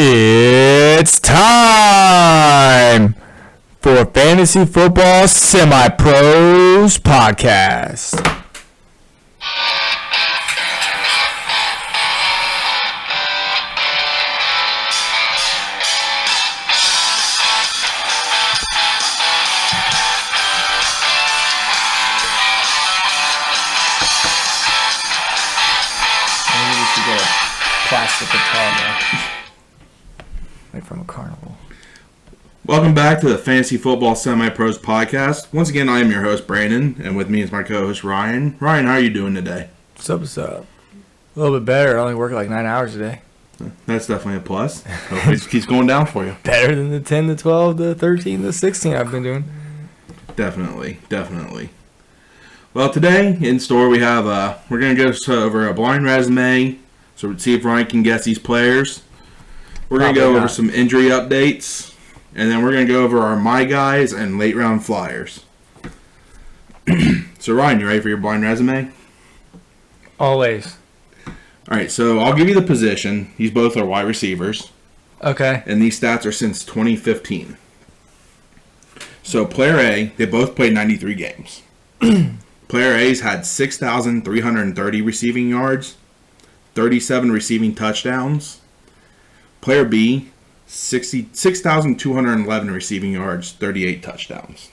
It's time for Fantasy Football Semi Pros Podcast. Welcome back to the Fantasy Football Semi Pros podcast. Once again, I am your host Brandon, and with me is my co-host Ryan. Ryan, how are you doing today? What's up, what's up? A little bit better. I only work like nine hours a day. That's definitely a plus. Hopefully, it keeps going down for you. Better than the 10 to 12 to 13 to 16 I've been doing. Definitely, definitely. Well, today in store we have uh, we're gonna go over a blind resume, so we'll see if Ryan can guess these players. We're gonna go over not. some injury updates, and then we're gonna go over our my guys and late round flyers. so Ryan, you ready for your blind resume? Always. All right, so I'll give you the position. These both are wide receivers, Okay. and these stats are since 2015. So player A, they both played 93 games. player A's had 6,330 receiving yards, 37 receiving touchdowns. Player B, 60 6,211 receiving yards, 38 touchdowns.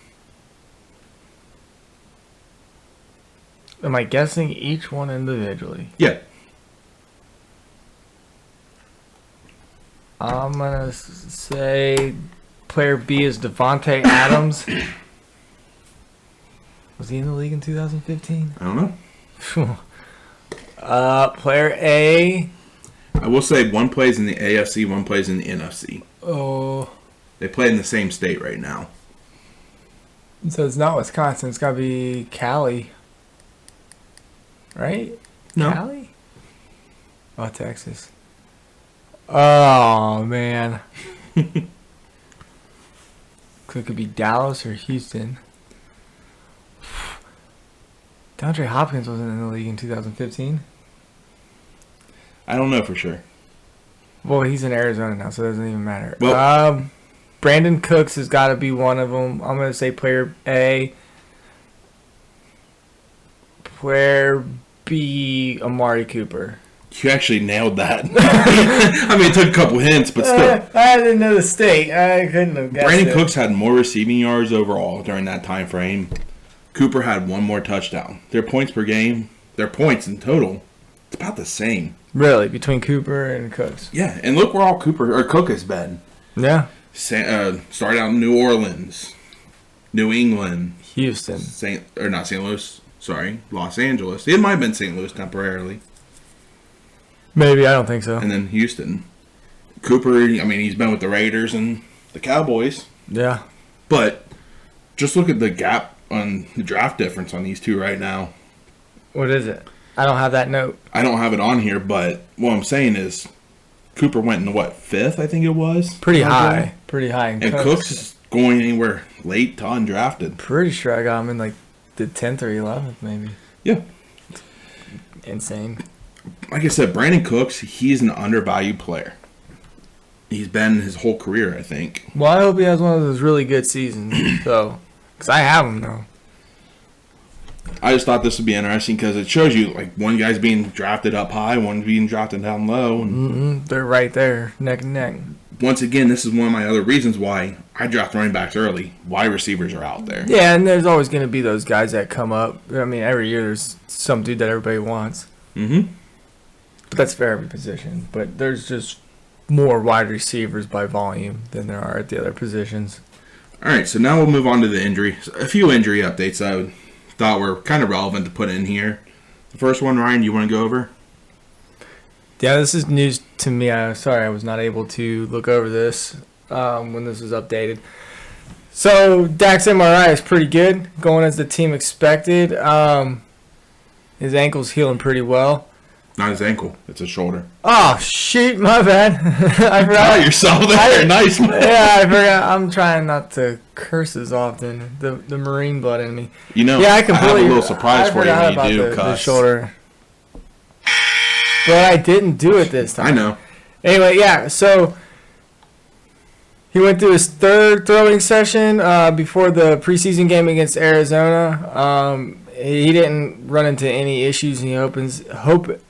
Am I guessing each one individually? Yeah, I'm going to say player B is Davante Adams. Was he in the league in 2015? I don't know. uh, player A. I will say one plays in the AFC, one plays in the NFC. Oh. They play in the same state right now. So it's not Wisconsin. It's got to be Cali. Right? No. Cali? Oh, Texas. Oh, man. Could it could be Dallas or Houston. DeAndre Hopkins wasn't in the league in 2015. I don't know for sure. Well, he's in Arizona now, so it doesn't even matter. Well- um, Brandin Cooks has got to be one of them. I'm going to say player A. Player B, Amari Cooper. You actually nailed that. I mean, it took a couple hints, but still. Uh, I didn't know the state. I couldn't have guessed Brandon it. Cooks had more receiving yards overall during that time frame. Cooper had one more touchdown. Their points per game, their points in total, it's about the same. Really, between Cooper and Cooks. Yeah, and look where all Cooper or Cook has been. Yeah. Sa- uh, started out in New Orleans, New England, Houston. Saint or not St. Louis. Sorry, Los Angeles. It might have been St. Louis temporarily, Maybe, I don't think so. and then Houston. Cooper, I mean, he's been with the Raiders and the Cowboys. Yeah. But just look at the gap on the draft difference on these two right now. What is it? I don't have that note. I don't have it on here, but what I'm saying is Cooper went in what fifth, I think it was. Pretty Okay. high. Pretty high. And Cooks is going anywhere late to undrafted. Pretty sure I got him in like the 10th or 11th, maybe. Yeah. Insane. Like I said, Brandin Cooks, he's an undervalued player. He's been his whole career, I think. Well, I hope he has one of those really good seasons, though. Because I have him, though. I just thought this would be interesting because it shows you like one guy's being drafted up high, one's being drafted down low, and Mm-hmm. They're right there, neck and neck. once again, this is one of my other reasons why I draft running backs early. Wide receivers are out there. Yeah, and there's always going to be those guys that come up. I mean, every year there's some dude that everybody wants. Mm-hmm. But that's for every position. But there's just more wide receivers by volume than there are at the other positions. All right, so now we'll move on to the injury. A few injury updates I would, thought were kind of relevant to put in here. The first one, Ryan, you want to go over? Yeah, this is news to me. I'm sorry I was not able to look over this um, when this was updated. So Dak's MRI is pretty good, going as the team expected. Um, his ankle's healing pretty well. Not his ankle. It's his shoulder. Oh shoot, my bad. I forgot. yourself there. I- nice. man. yeah, I forgot. I'm trying not to curse as often. The the marine blood in me. You know, yeah, I have completely. a little surprise I for you forgot when you about do the, the shoulder. But I didn't do it this time. I know. Anyway, yeah. So He went through his third throwing session uh, before the preseason game against Arizona. Um, he didn't run into any issues. And he opens hope.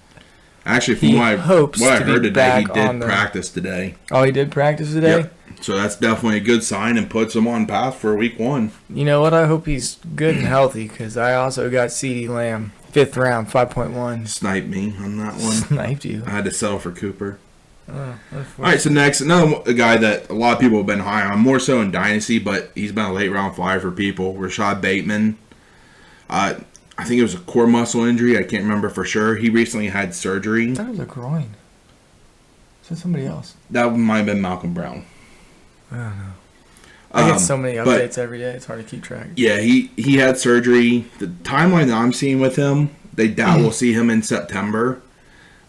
Actually, from He what I, what I heard today, he did the- practice today. Oh, he did practice today. Yep. So that's definitely a good sign and puts him on path for week one. You know what? I hope he's good and healthy because I also got CeeDee Lamb, fifth round, five point one. Snipe me on that one. Sniped you. I had to settle for Cooper. Oh, All right, so next, another guy that a lot of people have been high on, more so in Dynasty, but he's been a late round flyer for people. Rashod Bateman. Uh, I think it was a core muscle injury. I can't remember for sure. He recently had surgery. That was a groin. Is somebody else? That might have been Malcolm Brown. I don't know. I Um, get so many but- updates every day. It's hard to keep track. Yeah, he he had surgery. The timeline that I'm seeing with him, they doubt we'll see him in September.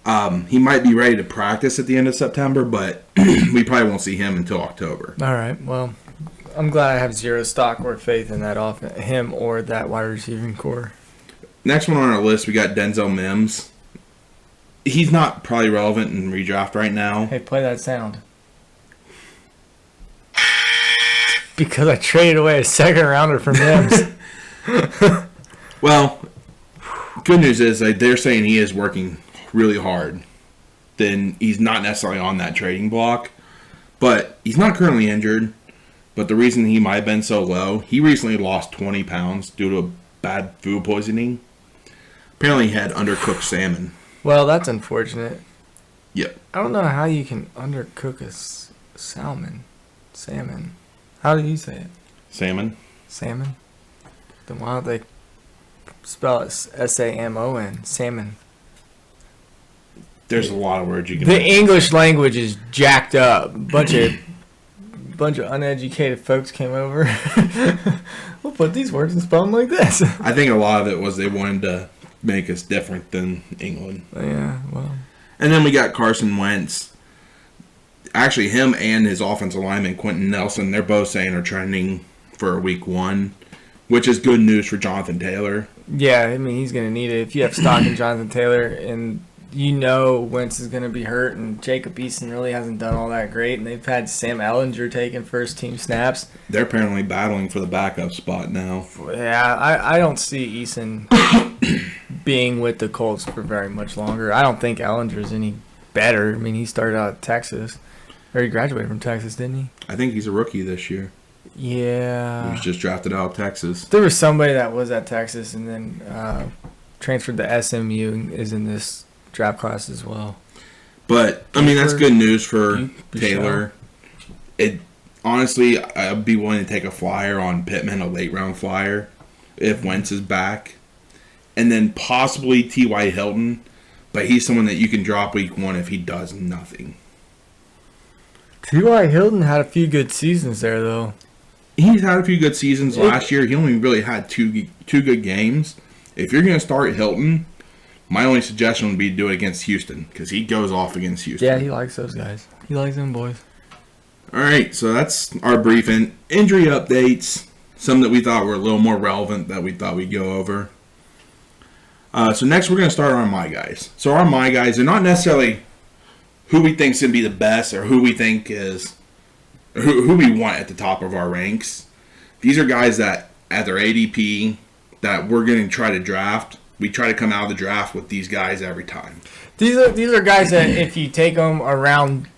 Um, he might be ready to practice at the end of September, but we probably won't see him until October. All right. Well, I'm glad I have zero stock or faith in that off him or that wide receiving core. Next one on our list, we got Denzel Mims. He's not probably relevant in redraft right now. Hey, play that sound. Because I traded away a second rounder for Mims. Well, good news is like, they're saying he is working really hard. Then he's not necessarily on that trading block, but he's not currently injured. But the reason he might have been so low, he recently lost 20 pounds due to a bad food poisoning. Apparently, he had undercooked salmon. well, that's unfortunate. Yep. I don't know how you can undercook a s- salmon. Salmon. How do you say it? Salmon? Salmon? Then why don't they spell it S A M O N? Salmon. There's a lot of words you can The English language is jacked up. Bunch of bunch of uneducated folks came over. we'll put these words and spell them like this. I think a lot of it was they wanted to make us different than England. Oh, yeah, well, And then we got Carson Wentz. Actually, him and his offensive lineman Quenton Nelson, they're both saying are trending for week one, which is good news for Jonathan Taylor. yeah. I mean, he's gonna need it if you have stock in Jonathan Taylor and. You know Wentz is going to be hurt, and Jacob Eason really hasn't done all that great. And they've had Sam Ehlinger taking first team snaps. They're apparently battling for the backup spot now. Yeah, I, I don't see Eason being with the Colts for very much longer. I don't think Ehlinger's any better. I mean, he started out at Texas, or he graduated from Texas, didn't he? I think he's a rookie this year. He Yeah. was just drafted out of Texas. There was somebody that was at Texas and then uh, transferred to SMU and is in this draft class as well. But I mean, that's good news for mm-hmm. you Taylor. It honestly, I'd be willing to take a flyer on Pittman, a late round flyer, if Wentz is back, and then possibly T.Y. Hilton. But he's someone that you can drop week one if he does nothing. T.Y. Hilton had a few good seasons there, though. He's had a few good seasons last year. He only really had two two good games. If you're going to start Hilton, my only suggestion would be to do it against Houston because he goes off against Houston. Yeah, he likes those guys. He likes them boys. All right, so that's our brief in injury updates. Some that we thought were a little more relevant that we thought we'd go over. Uh, so next, we're going to start on my guys. So our my guys are not necessarily who we think's going to be the best or who we think is who, who we want at the top of our ranks. These are guys that at their ADP that we're going to try to draft. We try to come out of the draft with these guys every time. These are these are guys that if you take them around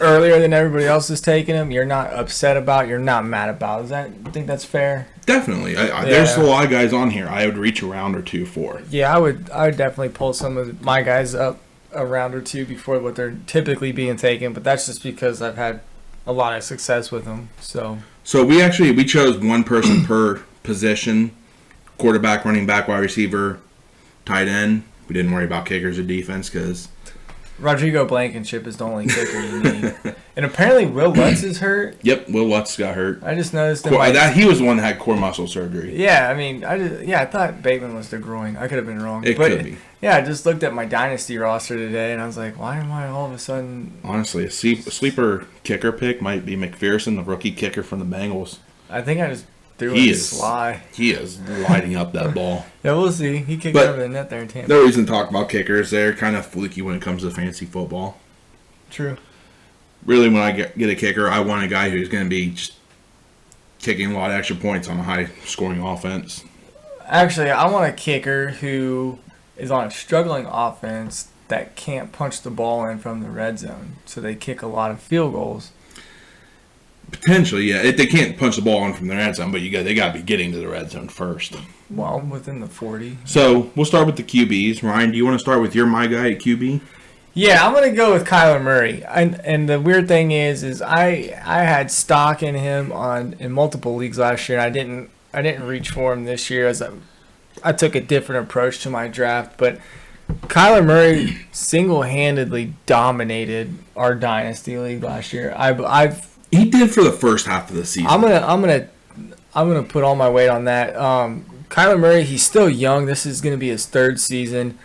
earlier than everybody else is taking them, you're not upset about. You're not mad about. Is that? I think that's fair. Definitely, I, I, there's a lot of guys on here I would reach a round or two for. Yeah, I would. I would definitely pull some of my guys up a round or two before what they're typically being taken. But that's just because I've had a lot of success with them. So So we actually we chose one person per position: quarterback, running back, wide receiver, tight end. We didn't worry about kickers or defense because Rodrigo Blankenship is the only kicker you need. and apparently Wil Lutz is hurt. yep, Wil Lutz got hurt. I just noticed Core, that he was the one that had core muscle surgery. Yeah, I mean, I just, yeah, I thought Bateman was the groin. I could have been wrong. It but, could be. Yeah, I just looked at my dynasty roster today, and I was like, why am I all of a sudden? Honestly, a sleeper kicker pick might be McPherson, the rookie kicker from the Bengals. I think I just threw He is- sly. He is lighting up that ball. Yeah, we'll see. He kicked But- over the net there in Tampa. No reason to talk about kickers. They're kind of fluky when it comes to fantasy football. True. really, when I get, get a kicker, I want a guy who's going to be just kicking a lot of extra points on a high scoring offense. Actually, I want a kicker who is on a struggling offense that can't punch the ball in from the red zone, so they kick a lot of field goals. Potentially, yeah. If they can't punch the ball in from the red zone, but you got they got to be getting to the red zone first. Well, within the forty. So we'll start with the QBs. Ryan, do you want to start with your my guy at QB? Yeah, I'm gonna go with Kyler Murray. And and the weird thing is, is I I had stock in him on in multiple leagues last year, and I didn't I didn't reach for him this year as I, I took a different approach to my draft. But Kyler Murray single handedly dominated our dynasty league last year. I I've He did for the first half of the season. I'm gonna I'm gonna I'm gonna put all my weight on that. Um, Kyler Murray, he's still young. This is gonna be his third season.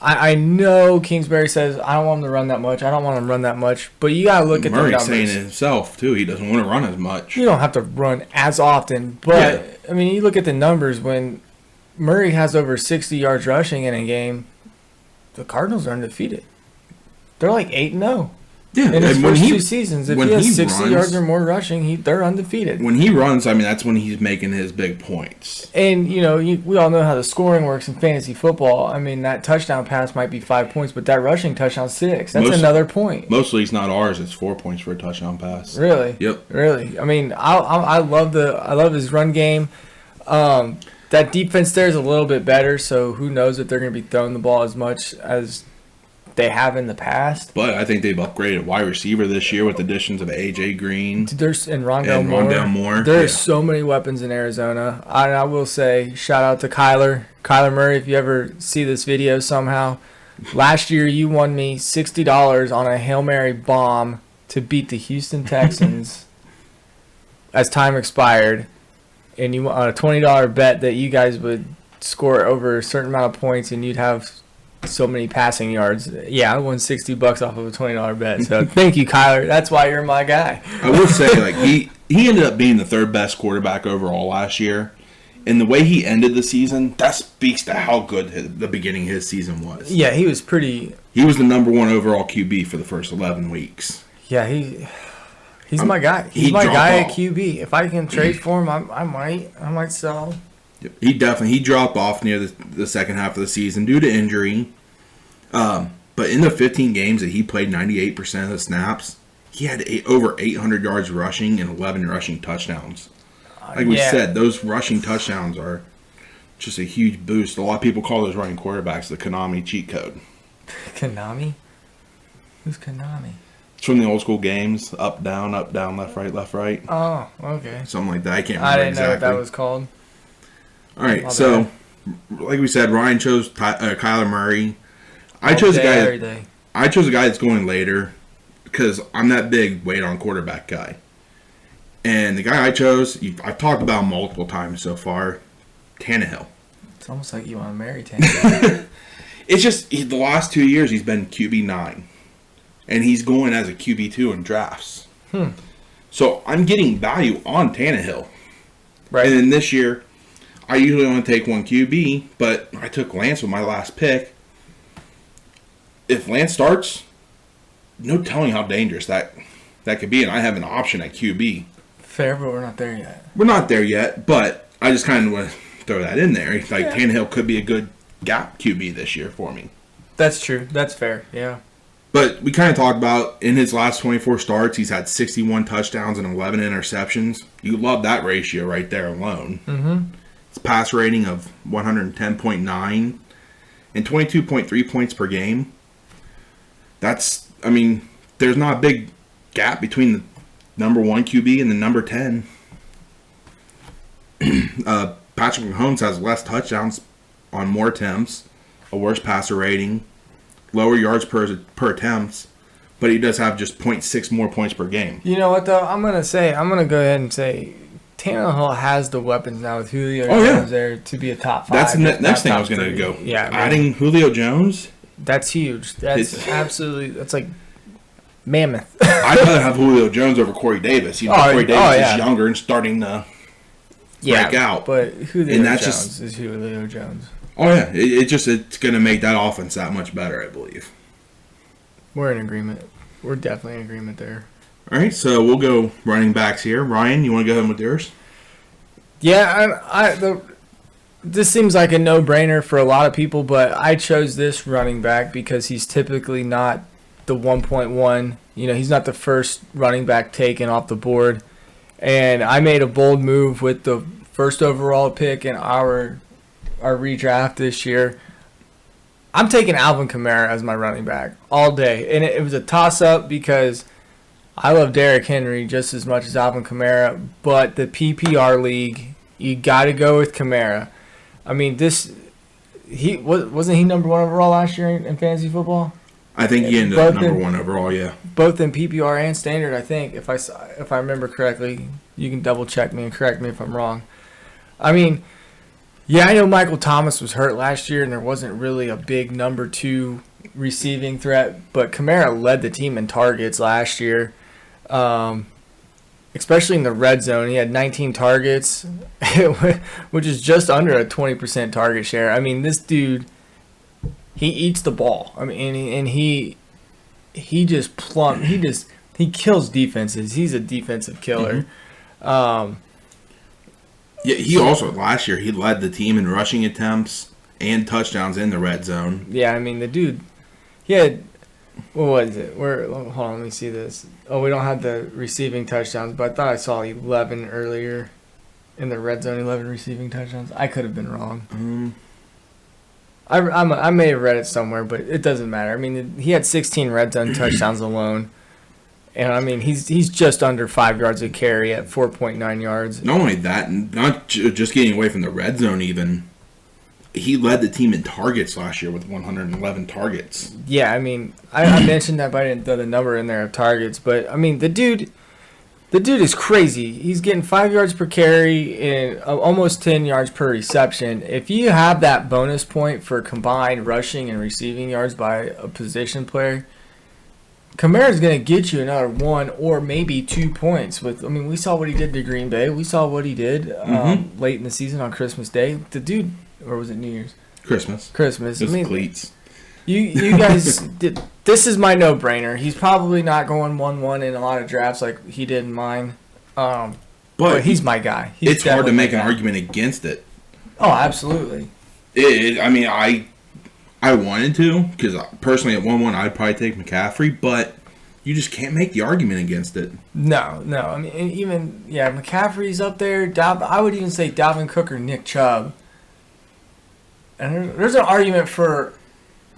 I, I know Kingsbury says I don't want him to run that much. I don't want him to run that much. But you gotta look at the Murray's numbers. saying it himself too. He doesn't want to run as much. You don't have to run as often, but I mean, you look at the numbers when Murray has over 60 yards rushing in a game. The Cardinals are undefeated. They're like eight and zero Yeah, in his and when first he two seasons. If he has he 60 runs- yards or more rushing, he they're undefeated. when he runs, I mean that's when he's making his big points. And you know, you, we all know how the scoring works in fantasy football. I mean, that touchdown pass might be five points, but that rushing touchdown six. That's Most- another point. Mostly, it's not ours. It's four points for a touchdown pass. Really, Yep. really. I mean, I, I I love the I love his run game. Um, that defense there is a little bit better, so who knows if they're going to be throwing the ball as much as they have in the past. But I think they've upgraded wide receiver this year with additions of AJ Green. There's and Rondale And Moore. Rondale Moore, There's yeah. so many weapons in Arizona. I, I will say shout out to Kyler, Kyler Murray. If you ever see this video somehow, last year you won me sixty dollars on a hail mary bomb to beat the Houston Texans as time expired, and you on a twenty dollar bet that you guys would score over a certain amount of points and you'd have so many passing yards. Yeah, I won sixty bucks off of a twenty dollar bet. So thank you, Kyler. That's why you're my guy. I will say, like he he ended up being the third best quarterback overall last year, and the way he ended the season that speaks to how good his, the beginning of his season was. Yeah, he was pretty. He was the number one overall QB for the first eleven weeks. Yeah, he. He's I'm- my guy. He's my guy off. at QB. If I can trade for him, I, I might. I might sell. He definitely he dropped off near the, the second half of the season due to injury. Um, but in the 15 games that he played 98% of the snaps, he had eight, over 800 yards rushing and 11 rushing touchdowns. Like we Yeah. said, those rushing touchdowns are just a huge boost. A lot of people call those running quarterbacks the Konami cheat code. Konami. Who's Konami? It's from the old school games: up, down, up, down, left, right, left, right, Oh, okay. something like that. I can't remember I didn't exactly. know what that was called. All right, so like we said, Ryan chose Ty, uh, Kyler Murray. I chose a guy. I chose a guy that's going later because I'm that big weight on quarterback guy. And the guy I chose, I've talked about multiple times so far, Tannehill. It's almost like you want to marry Tanner. It's just he, the last two years he's been QB nine, and he's going as a QB two in drafts. Hmm. So I'm getting value on Tannehill. right. And then this year, I usually only take one QB, but I took Lance with my last pick. If Lance starts, no telling how dangerous that that could be, and I have an option at QB. Fair, but we're not there yet. We're not there yet, but I just kind of want to throw that in there. Like Yeah. Tannehill could be a good gap QB this year for me. That's true. That's fair. Yeah. But we kind of talked about in his last 24 starts, he's had 61 touchdowns and 11 interceptions. You love that ratio right there alone. Mm-hmm. His pass rating of 110.9 and 22.3 points per game. That's, I mean, there's not a big gap between the number one QB and the number 10. uh, Patrick Mahomes has less touchdowns on more attempts, a worse passer rating, lower yards per per attempts, but he does have just 0.6 more points per game. You know what though? I'm gonna say. I'm gonna go ahead and say. Tannehill has the weapons now with Julio Oh, yeah. Jones there to be a top five. That's the ne- next thing I was going to go. Yeah, man. adding Julio Jones. That's huge. That's It's- absolutely. That's like mammoth. I'd rather have Julio Jones over Corey Davis. You know, Oh, Corey oh, Davis yeah. is younger and starting to. yeah, break out. But Julio And that's Jones just- is Julio Jones. Oh yeah, it, it just it's going to make that offense that much better, I believe. We're in agreement. we're definitely in agreement there. All right, so we'll go running backs here. Ryan, you want to go ahead with yours? Yeah, I, I the this seems like a no-brainer for a lot of people, but I chose this running back because he's typically not the 1.1. You know, he's not the first running back taken off the board, and I made a bold move with the first overall pick in our our redraft this year. I'm taking Alvin Kamara as my running back all day, and it, it was a toss-up because. I love Derrick Henry just as much as Alvin Kamara, but the PPR league, you got to go with Kamara. I mean, this he was wasn't he number one overall last year in, in fantasy football, I think he ended Both up number in- one overall. Yeah. both in PPR and standard. I think if I if I remember correctly, you can double check me and correct me if I'm wrong. I mean, yeah, I know Michael Thomas was hurt last year, and there wasn't really a big number two receiving threat, but Kamara led the team in targets last year. Um, especially in the red zone, he had 19 targets, which is just under a 20% target share. I mean, this dude, he eats the ball. I mean, and he, and he he just plumb he just he kills defenses. He's a defensive killer. Um, Yeah. He also last year he led the team in rushing attempts and touchdowns in the red zone. yeah, I mean the dude, he had what was it? Where hold on, let me see this. Oh, we don't have the receiving touchdowns, but I thought I saw 11 earlier in the red zone. 11 receiving touchdowns. I could have been wrong. Um, I, I'm, I may have read it somewhere, but it doesn't matter. I mean, he had 16 red zone touchdowns alone, and I mean he's he's just under five yards a carry at 4.9 yards. not only that, not j- just getting away from the red zone. Even he led the team in targets last year with 111 targets. Yeah, I mean, I, I mentioned that, but I didn't throw the number in there of targets. But I mean, the dude, the dude is crazy. He's getting five yards per carry and uh, almost ten yards per reception. If you have that bonus point for combined rushing and receiving yards by a position player, Kamara's going to get you another one or maybe two points. With I mean, we saw what he did to Green Bay. We saw what he did um, late in the season on Christmas Day. The dude, or was it New Year's? Christmas. Christmas. Just I mean, cleats. you you guys did this is my no brainer. He's probably not going one one in a lot of drafts like he did in mine. Um, But, but he's my guy. He's it's hard to make an guy. argument against it. Oh, absolutely. It, I mean, I I wanted to because personally at one one I'd probably take McCaffrey, but you just can't make the argument against it. No, no. I mean, even yeah, McCaffrey's up there. Dal- I would even say Dalvin Cook or Nick Chubb. And there's, an argument for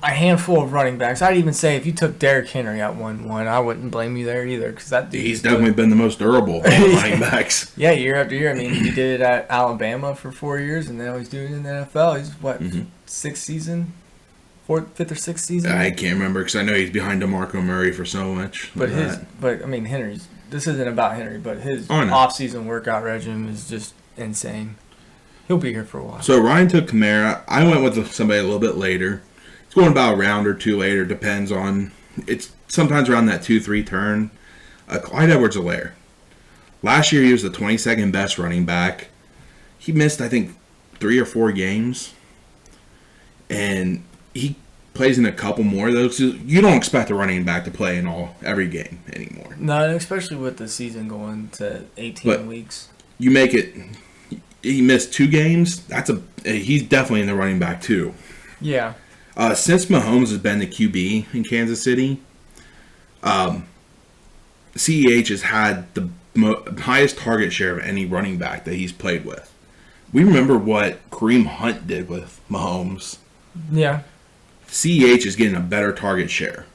a handful of running backs. I'd even say if you took Derrick Henry at one one, I wouldn't blame you there either because that dude He's definitely been the most durable running backs. Yeah, year after year. I mean, he did it at Alabama for four years, and now he's doing it in the NFL. He's what Mhm. sixth season, fourth, fifth or sixth season. I can't remember because I know he's behind DeMarco Murray for so much. but his, that. but I mean, Henry's. This isn't about Henry, but his Oh, know. off-season workout regimen is just insane. He'll be here for a while. So Ryan took Kamara. I went with somebody a little bit later. It's going about a round or two later. Depends on. It's sometimes around that two three turn. Uh, Clyde Edwards-Helaire. Last year he was the 22nd best running back. He missed I think three or four games, and he plays in a couple more of those. You don't expect a running back to play in all every game anymore. no, especially with the season going to 18 But- weeks. You make it. He missed two games. That's a. He's definitely in the running back too. Yeah, Uh, since Mahomes has been the QB in Kansas City, um, CEH has had the mo- highest target share of any running back that he's played with. We remember what Kareem Hunt did with Mahomes. yeah, CEH is getting a better target share.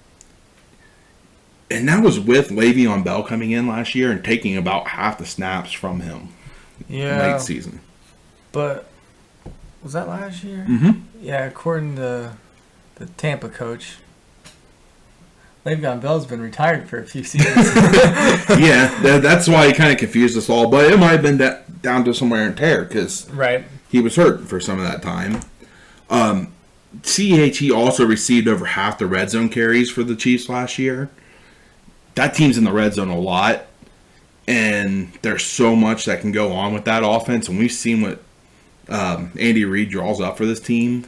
And that was with Le'Veon Bell coming in last year and taking about half the snaps from him yeah. late season. But was that last year? Mm-hmm. Yeah, according to the Tampa coach, Le'Veon Bell's been retired for a few seasons. yeah, tha- that's why he kind of confused us all. But it might have been da- down to some wear and tear because right. he was hurt for some of that time. Um, CH, he also received over half the red zone carries for the Chiefs last year. That team's in the red zone a lot, and there's so much that can go on with that offense. And we've seen what um, Andy Reid draws up for this team.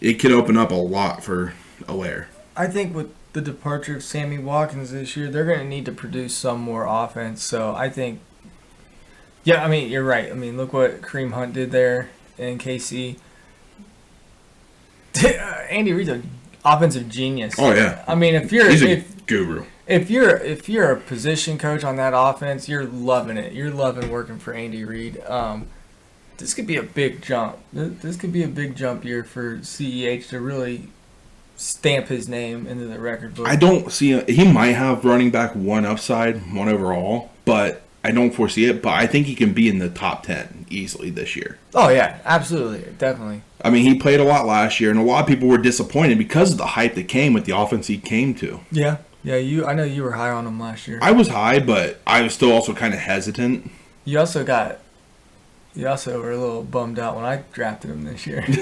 It could open up a lot for Helaire. I think with the departure of Sammy Watkins this year, they're going to need to produce some more offense. So I think, yeah, I mean, you're right. I mean, look what Kareem Hunt did there in KC. Andy Reid's an offensive genius. Oh yeah, I mean, if you're he's a if, guru. If you're if you're a position coach on that offense, you're loving it. You're loving working for Andy Reid. Um, this could be a big jump. This, could be a big jump year for CEH to really stamp his name into the record book. I don't see a, he might have running back one upside, one overall, but I don't foresee it. But I think he can be in the top ten easily this year. oh yeah, absolutely, definitely. I mean, he played a lot last year, and a lot of people were disappointed because of the hype that came with the offense he came to. Yeah, yeah. You, I know you were high on him last year. I was high, but I was still also kind of hesitant. You also got. You also were a little bummed out when I drafted him this year.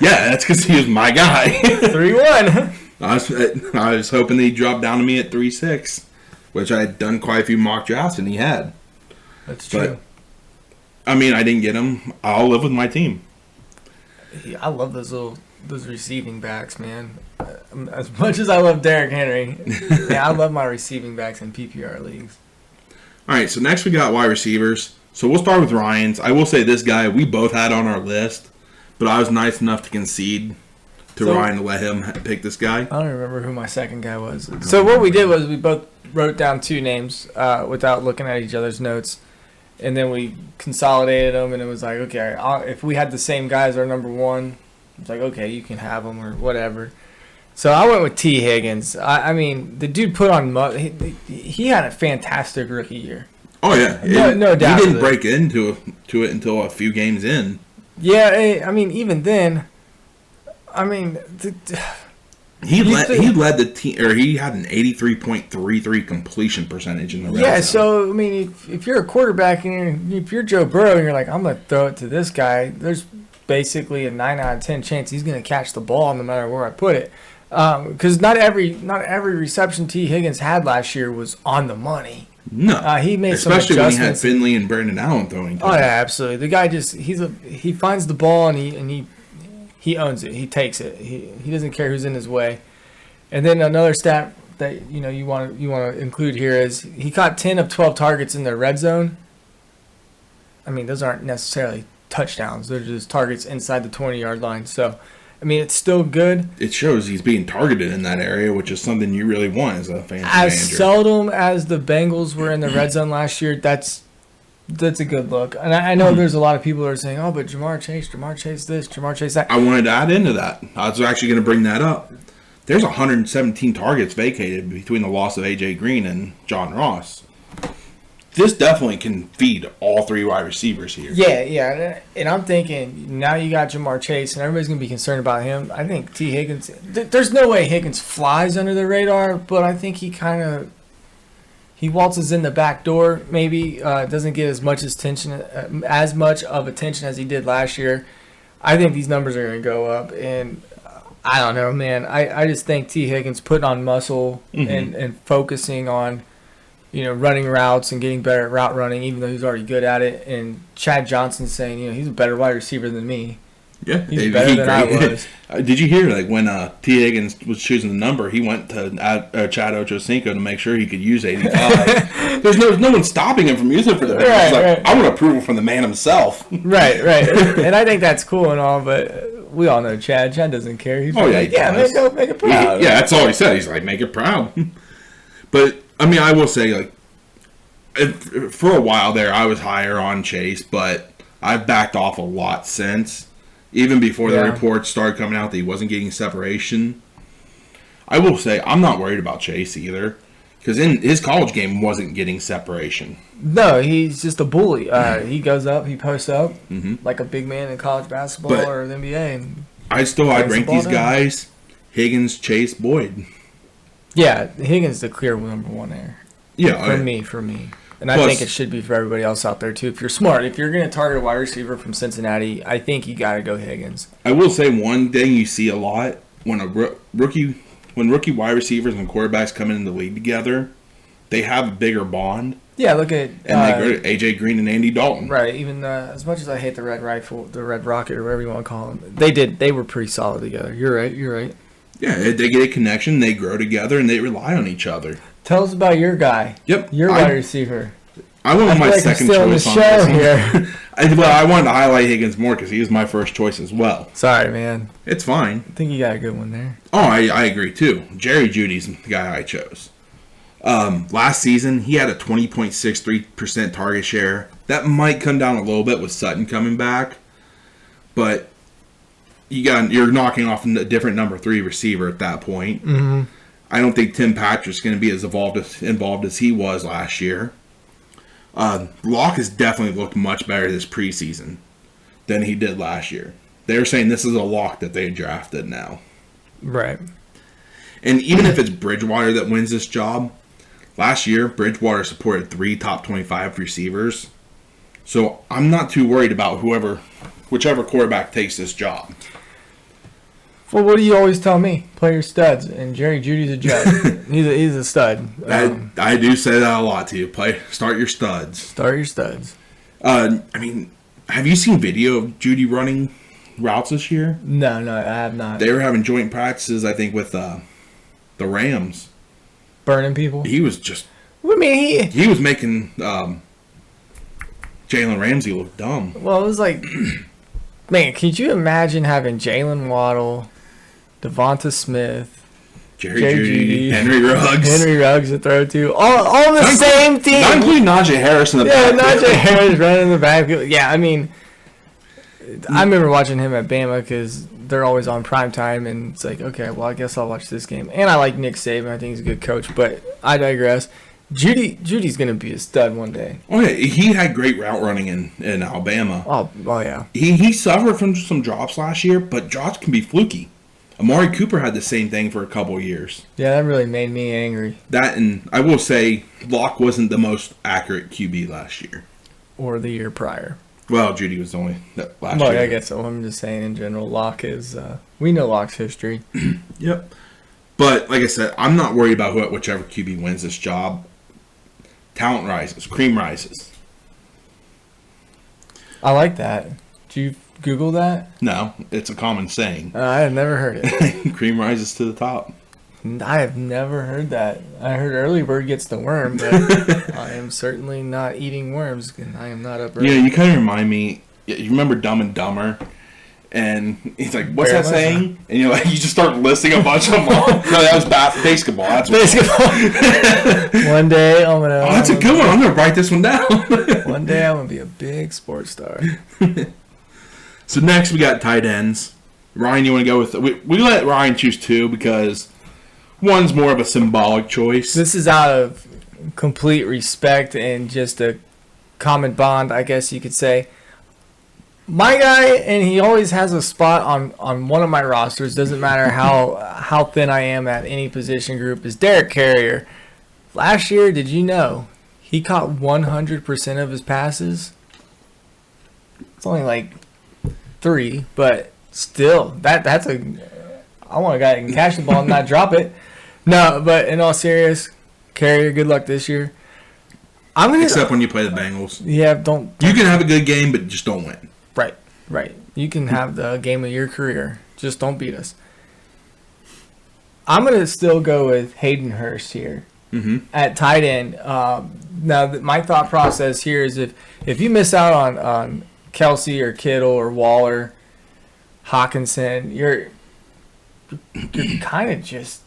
Yeah, that's because he was my guy. Three one. I was I was hoping that he'd drop down to me at three six, which I had done quite a few mock drafts, and he had. That's But- true. I mean, I didn't get him. I'll live with my team. I love those little those receiving backs, man. Um, As much as I love Derrick Henry, yeah, I love my receiving backs in PPR leagues. All right, so next we got wide receivers. So we'll start with Ryan's. I will say this guy we both had on our list, but I was nice enough to concede to So- Ryan to let him pick this guy. I don't remember who my second guy was. So what we did was we both wrote down two names uh, without looking at each other's notes, and then we consolidated them, and it was like, okay, I'll, if we had the same guy as our number one, it's like, okay, you can have him or whatever. So I went with T. Higgins. I, I mean, the dude put on. mu- He, he had a fantastic rookie year. Oh yeah, No- And no doubt He didn't break into it, to it until a few games in. Yeah, eh, I mean, even then, I mean, the, He led think- he led the team, or he had an eighty three point three three completion percentage in the red yeah. zone. So I mean, if, if you're a quarterback and you're, if you're Joe Burrow and you're like, I'm gonna throw it to this guy, there's basically a nine out of ten chance he's gonna catch the ball no matter where I put it. Because not every not every reception T Higgins had last year was on the money. no, Uh, he made some especially when he had. Finley and Brandon Allen throwing. To Oh him. yeah, absolutely. The guy just he's a he finds the ball and he and he he owns it. He takes it. He he doesn't care who's in his way. And then another stat that you know you want to you want to include here is he caught 10 of 12 targets in the red zone. I mean, those aren't necessarily touchdowns. They're just targets inside the 20-yard line. So, I mean, it's still good. It shows he's being targeted in that area, which is something you really want as a fan. As manager. seldom as the Bengals were in the red zone last year, that's that's a good look. And I, I know Hmm. there's a lot of people that are saying, "Oh, but Ja'Marr Chase, Ja'Marr Chase this, Ja'Marr Chase that." I wanted to add into that. I was actually going to bring that up. There's 117 targets vacated between the loss of AJ Green and John Ross. This definitely can feed all three wide receivers here. Yeah, yeah, and I'm thinking now you got Ja'Marr Chase, and everybody's gonna be concerned about him. I think T Higgins. Th- there's no way Higgins flies under the radar, but I think he kind of he waltzes in the back door. Maybe uh, doesn't get as much attention uh, as much of attention as he did last year. I think these numbers are gonna go up, and I don't know, man. I, I just think T Higgins putting on muscle Mhm. and and focusing on you know, running routes and getting better at route running, even though he's already good at it. And Chad Johnson saying, you know, he's a better wide receiver than me. Yeah, He's he- better he than I was. Uh, Did you hear like when uh, T Higgins was choosing the number, he went to uh, Chad Ochocinco to make sure he could use 85. There's no no one stopping him from using it for the. Right, like, right. I want approval from the man himself. Right, right. and I think that's cool and all, but we all know Chad. Chad doesn't care. He's Oh, yeah, like, he yeah, man, go make it He- proud. yeah, that's all he said. He's like, make it proud. but I mean, I will say like, if, for a while there, I was higher on Chase, but I've backed off a lot since. Even before the reports started coming out that he wasn't getting separation. I will say I'm not worried about Chase either, because in his college game wasn't getting separation. No, he's just a bully. Uh, he goes up, he posts up Mhm. like a big man in college basketball But- or the NBA. I still I'd Brings the rank these down. guys: Higgins, Chase, Boyd. Yeah, Higgins the clear number one there Yeah, for I- me. For me. And I think it should be for everybody else out there too. If you're smart, if you're going to target a wide receiver from Cincinnati, I think you got to go Higgins. I will say one thing you see a lot when a roo- rookie, when rookie wide receivers and quarterbacks come in the league together, they have a bigger bond, Yeah, look at and uh, they go to AJ Green and Andy Dalton. Right. Even uh, as much as I hate the Red Rifle, the Red Rocket, or whatever you want to call them, they did. They were pretty solid together. You're right. You're right. Yeah, they get a connection, they grow together, and they rely on each other. Tell us about your guy, Yep. your I, wide receiver. I went with my like second still in the choice on show this one. I, well, I wanted to highlight Higgins more because he was my first choice as well. Sorry, man. It's fine. I think you got a good one there. Oh, I, I agree too. Jerry Jeudy's the guy I chose. Um, last season, he had a 20.63% target share. That might come down a little bit with Sutton coming back, but you got you're knocking off a different number three receiver at that point. Mm-hmm. I don't think Tim Patrick's going to be as involved as, involved as he was last year. Uh, Lock has definitely looked much better this preseason than he did last year. They're saying this is a lock that they drafted now. Right. And even if it's Bridgewater that wins this job, last year Bridgewater supported three top 25 receivers. So I'm not too worried about whoever, whichever quarterback takes this job. Well, what do you always tell me? Play your studs, and Jerry Jeudy's a judge. he's a he's a stud. Um, I, I do say that a lot to you. Play, start your studs. start your studs. Uh, I mean, have you seen video of Jeudy running routes this year? No, no, I have not. They were having joint practices, I think, with uh, the Rams. Burning people. He was just I mean, he. he was making um, Jalen Ramsey looked dumb. Well, it was like, man, could you imagine having Jaylen Waddle, DeVonta Smith, Jerry, Jerry Judy, Jeudy, Henry Ruggs. Henry Ruggs to throw to, all all the Not same team? Not including Najee Harris in the Yeah, backfield. Najee Harris running in the backfield. Yeah, I mean, I remember watching him at Bama because they're always on prime time, and it's like, okay, well, I guess I'll watch this game. And I like Nick Saban; I think he's a good coach. But I digress. Jeudy, Jeudy's gonna be a stud one day. Oh yeah, he had great route running in, in Alabama. Oh, oh yeah. He he suffered from some drops last year, but drops can be fluky. Amari Cooper had the same thing for a couple years. Yeah, that really made me angry. That and I will say Lock wasn't the most accurate QB last year. Or the year prior. Well, Jeudy was the only that last Well, year. I guess so. I'm just saying in general, Lock is. Uh, we know Lock's history. Yep. But like I said, I'm not worried about who, whichever QB wins this job. Talent rises, cream rises. I like that. Did you Google that? No, it's a common saying. Uh, I have never heard it. cream rises to the top. I have never heard that. I heard early bird gets the worm, but I am certainly not eating worms. and I am not up early. know, you kind of remind me. You remember Dumb and Dumber? And he's like, "What's that saying?" And you're like, you just start listing a bunch of them. no, that was bas- basketball. That's Basketball. one day I'm gonna. oh, that's a good one. I'm gonna write this one down. One day I'm gonna be a big sports star. so next we got tight ends. Ryan, you want to go with? We, we let Ryan choose two because one's more of a symbolic choice. This is out of complete respect and just a common bond, I guess you could say. My guy, and he always has a spot on, on one of my rosters. Doesn't matter how how thin I am at any position group. Is Derek Carrier? Last year, did you know he caught 100% of his passes? It's only like three, but still, that that's a. I want a guy that can catch the ball and not drop it. No, but in all serious, Carrier, good luck this year. I'm gonna. Except when you play the Bengals, yeah, don't. you can have a good game, but just don't win. Right, right. You can have the game of your career. Just don't beat us. I'm gonna still go with Hayden Hurst here hmm at tight end. Um, now, th- my thought process here is if if you miss out on on Kelce or Kittle or Waller, Hockenson, you're you're kind of just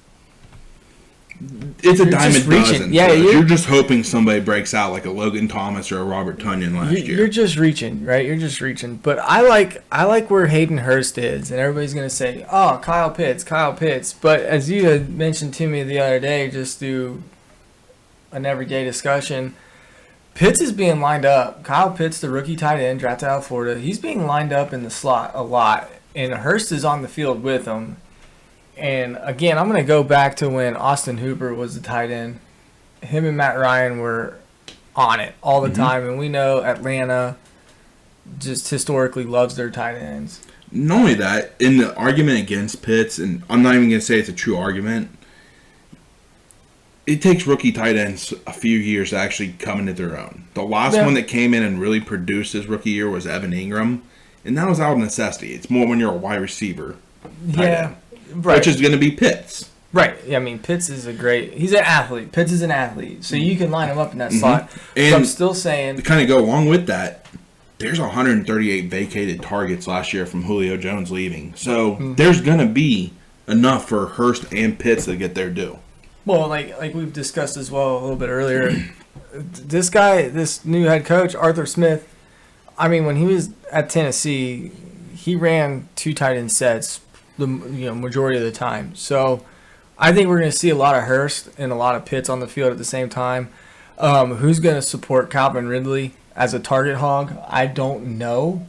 It's a You're dime just a reaching. dozen. Yeah, Yeah, you're- you're, just hoping somebody breaks out like a Logan Thomas or a Robert Tonyan last you're, year. you're just reaching, right? You're just reaching. But I like I like where Hayden Hurst is, and everybody's gonna say, "Oh, Kyle Pitts, Kyle Pitts." But as you had mentioned to me the other day, just through an everyday discussion, Pitts is being lined up. Kyle Pitts, the rookie tight end, drafted out of Florida, he's being lined up in the slot a lot, and Hurst is on the field with him. And again, I'm gonna go back to when Austin Hooper was the tight end. Him and Matt Ryan were on it all the Mhm. time, and we know Atlanta just historically loves their tight ends. Not only that, in the argument against Pitts, and I'm not even going to say it's a true argument, it takes rookie tight ends a few years to actually come into their own. The last Yeah. one that came in and really produced his rookie year was Evan Engram, and that was out of necessity. It's more when you're a wide receiver. Yeah, end. Right. which is going to be Pitts. Right. Yeah, I mean, Pitts is a great. He's an athlete. Pitts is an athlete, so you can line him up in that slot. but I'm And- still To saying, kind of go along with that, there's 138 vacated targets last year from Julio Jones leaving. So Hmm. there's going to be enough for Hurst and Pitts to get their due. well, like like we've discussed as well a little bit earlier. this guy, this new head coach, Arthur Smith. I mean, when he was at Tennessee, he ran two tight end sets the you know majority of the time. So I think we're going to see a lot of Hurst and a lot of Pitts on the field at the same time. Um, who's going to support Calvin Ridley as a target hog? I don't know.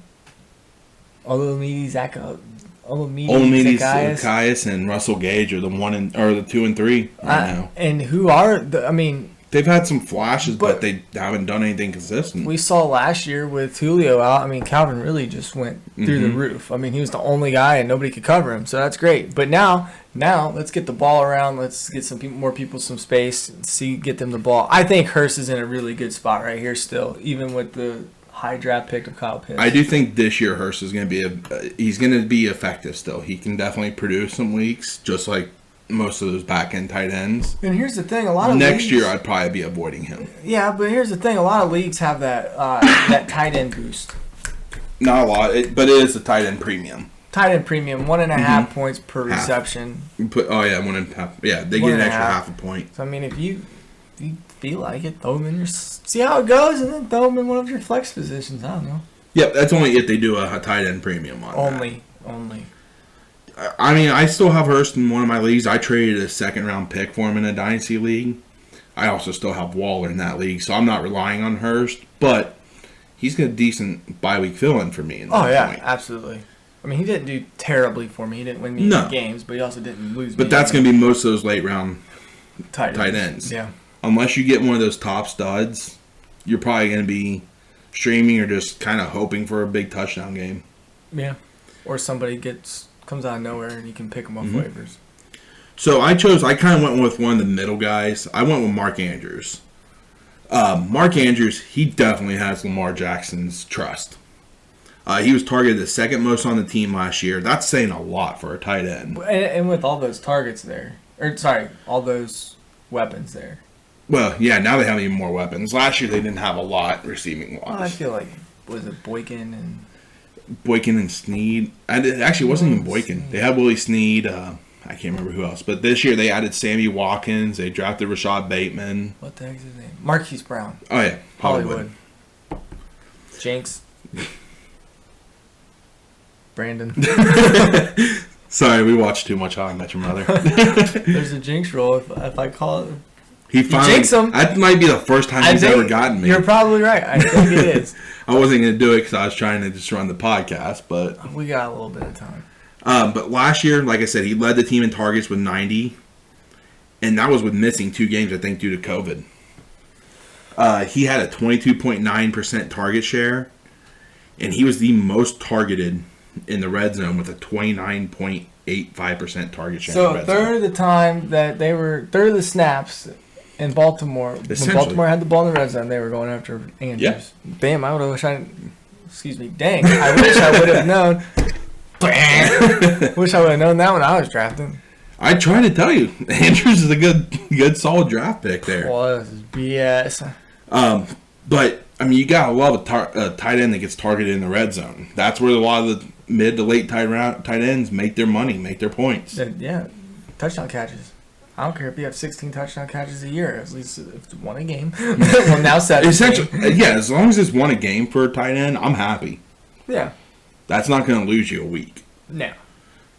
Olamide Zach, Olamide Only Zaccheaus. And Russell Gage are the one and or the two and three right I- now. and who are the? I mean, They've had some flashes, but, But- they haven't done anything consistent. we saw last year with Julio out. I mean, Calvin really just went through the Mhm. roof. I mean, he was the only guy, and nobody could cover him. So that's great. But now, now let's get the ball around. Let's get some people, more people some space. See, get them the ball. I think Hurst is in a really good spot right here still, even with the high draft pick of Kyle Pitts. I do think this year Hurst is going to be a uh, he's going to be effective still. He can definitely produce some weeks, just like most of those back end tight ends. and here's the thing: a lot of Next leagues- year, I'd probably be avoiding him. yeah. But here's the thing: a lot of leagues have that uh, that tight end boost. Not a lot, it, but it is a tight end premium. Tight end premium, one and a half Mhm. points per Half. reception. Put oh yeah, one and a half. Yeah, they One get an extra half. half a point. So I mean, if you if you feel like it, throw them in your see how it goes, and then throw them in one of your flex positions. I don't know. Yep, that's only if they do a, a tight end premium on that. Only, only. I- mean, I still have Hurst in one of my leagues. I traded a second round pick for him in a dynasty league. I also still have Waller in that league, so I'm not relying on Hurst, but he's got a decent bye week fill in for me. Oh yeah, point. absolutely. I mean, he didn't do terribly for me. He didn't win me No. games, but he also didn't lose. Me. But that's going to be most of those late round. tight, tight ends. Yeah, Unless you get one of those top studs, you're probably going to be streaming or just kind of hoping for a big touchdown game. yeah. Or somebody gets comes out of nowhere and you can pick them off Mhm. waivers. So I chose. I kind of went with one of the middle guys. I went with Mark Andrews. Um, Mark Andrews, he definitely has Lamar Jackson's trust. Uh, he was targeted the second most on the team last year. That's saying a lot for a tight end. And, and with all those targets there, or sorry, all those weapons there. Well, yeah, now they have even more weapons. Last year they didn't have a lot receiving Well, I feel like was it Boykin and Boykin and Snead. And it actually wasn't even Boykin. They had Willie Snead. Uh, I can't remember who else. But this year they added Sammy Watkins. They drafted Rashod Bateman. what the heck's his name? Marquise Brown. Oh yeah, Hollywood. Hollywood. Jinx. Brandon. Sorry, we watched too much How I Met Your Mother. There's a jinx roll if, if I call it. He finally. jinx him. That might be the first time I he's ever gotten me. You're probably right. I think it is. I wasn't going to do it because I was trying to just run the podcast. But We got a little bit of time. um, but last year, like I said, he led the team in targets with 90, and that was with missing two games, I think, due to COVID. Uh, he had a 22.9% target share, and he was the most targeted in the red zone with a 29.85% target share. in the So red third zone. of the time that they were third of the snaps in Baltimore, when Essentially. Baltimore had the ball in the red zone, they were going after Andrews. Yeah. Damn, I would have wish I. Excuse me. Dang, I wish I would have known. wish I would have known that when I was drafting. I try to tell you, Andrews is a good, good, solid draft pick there. Well, this is BS. Um, but I mean, you gotta love a, tar- a tight end that gets targeted in the red zone. That's where a lot of the mid to late tight round tight ends make their money, make their points. Yeah, touchdown catches. I don't care if you have 16 touchdown catches a year. At least if it's one a game. well, now seven. Essentially, yeah. As long as it's one a game for a tight end, I'm happy. Yeah. That's not gonna lose you a week. No.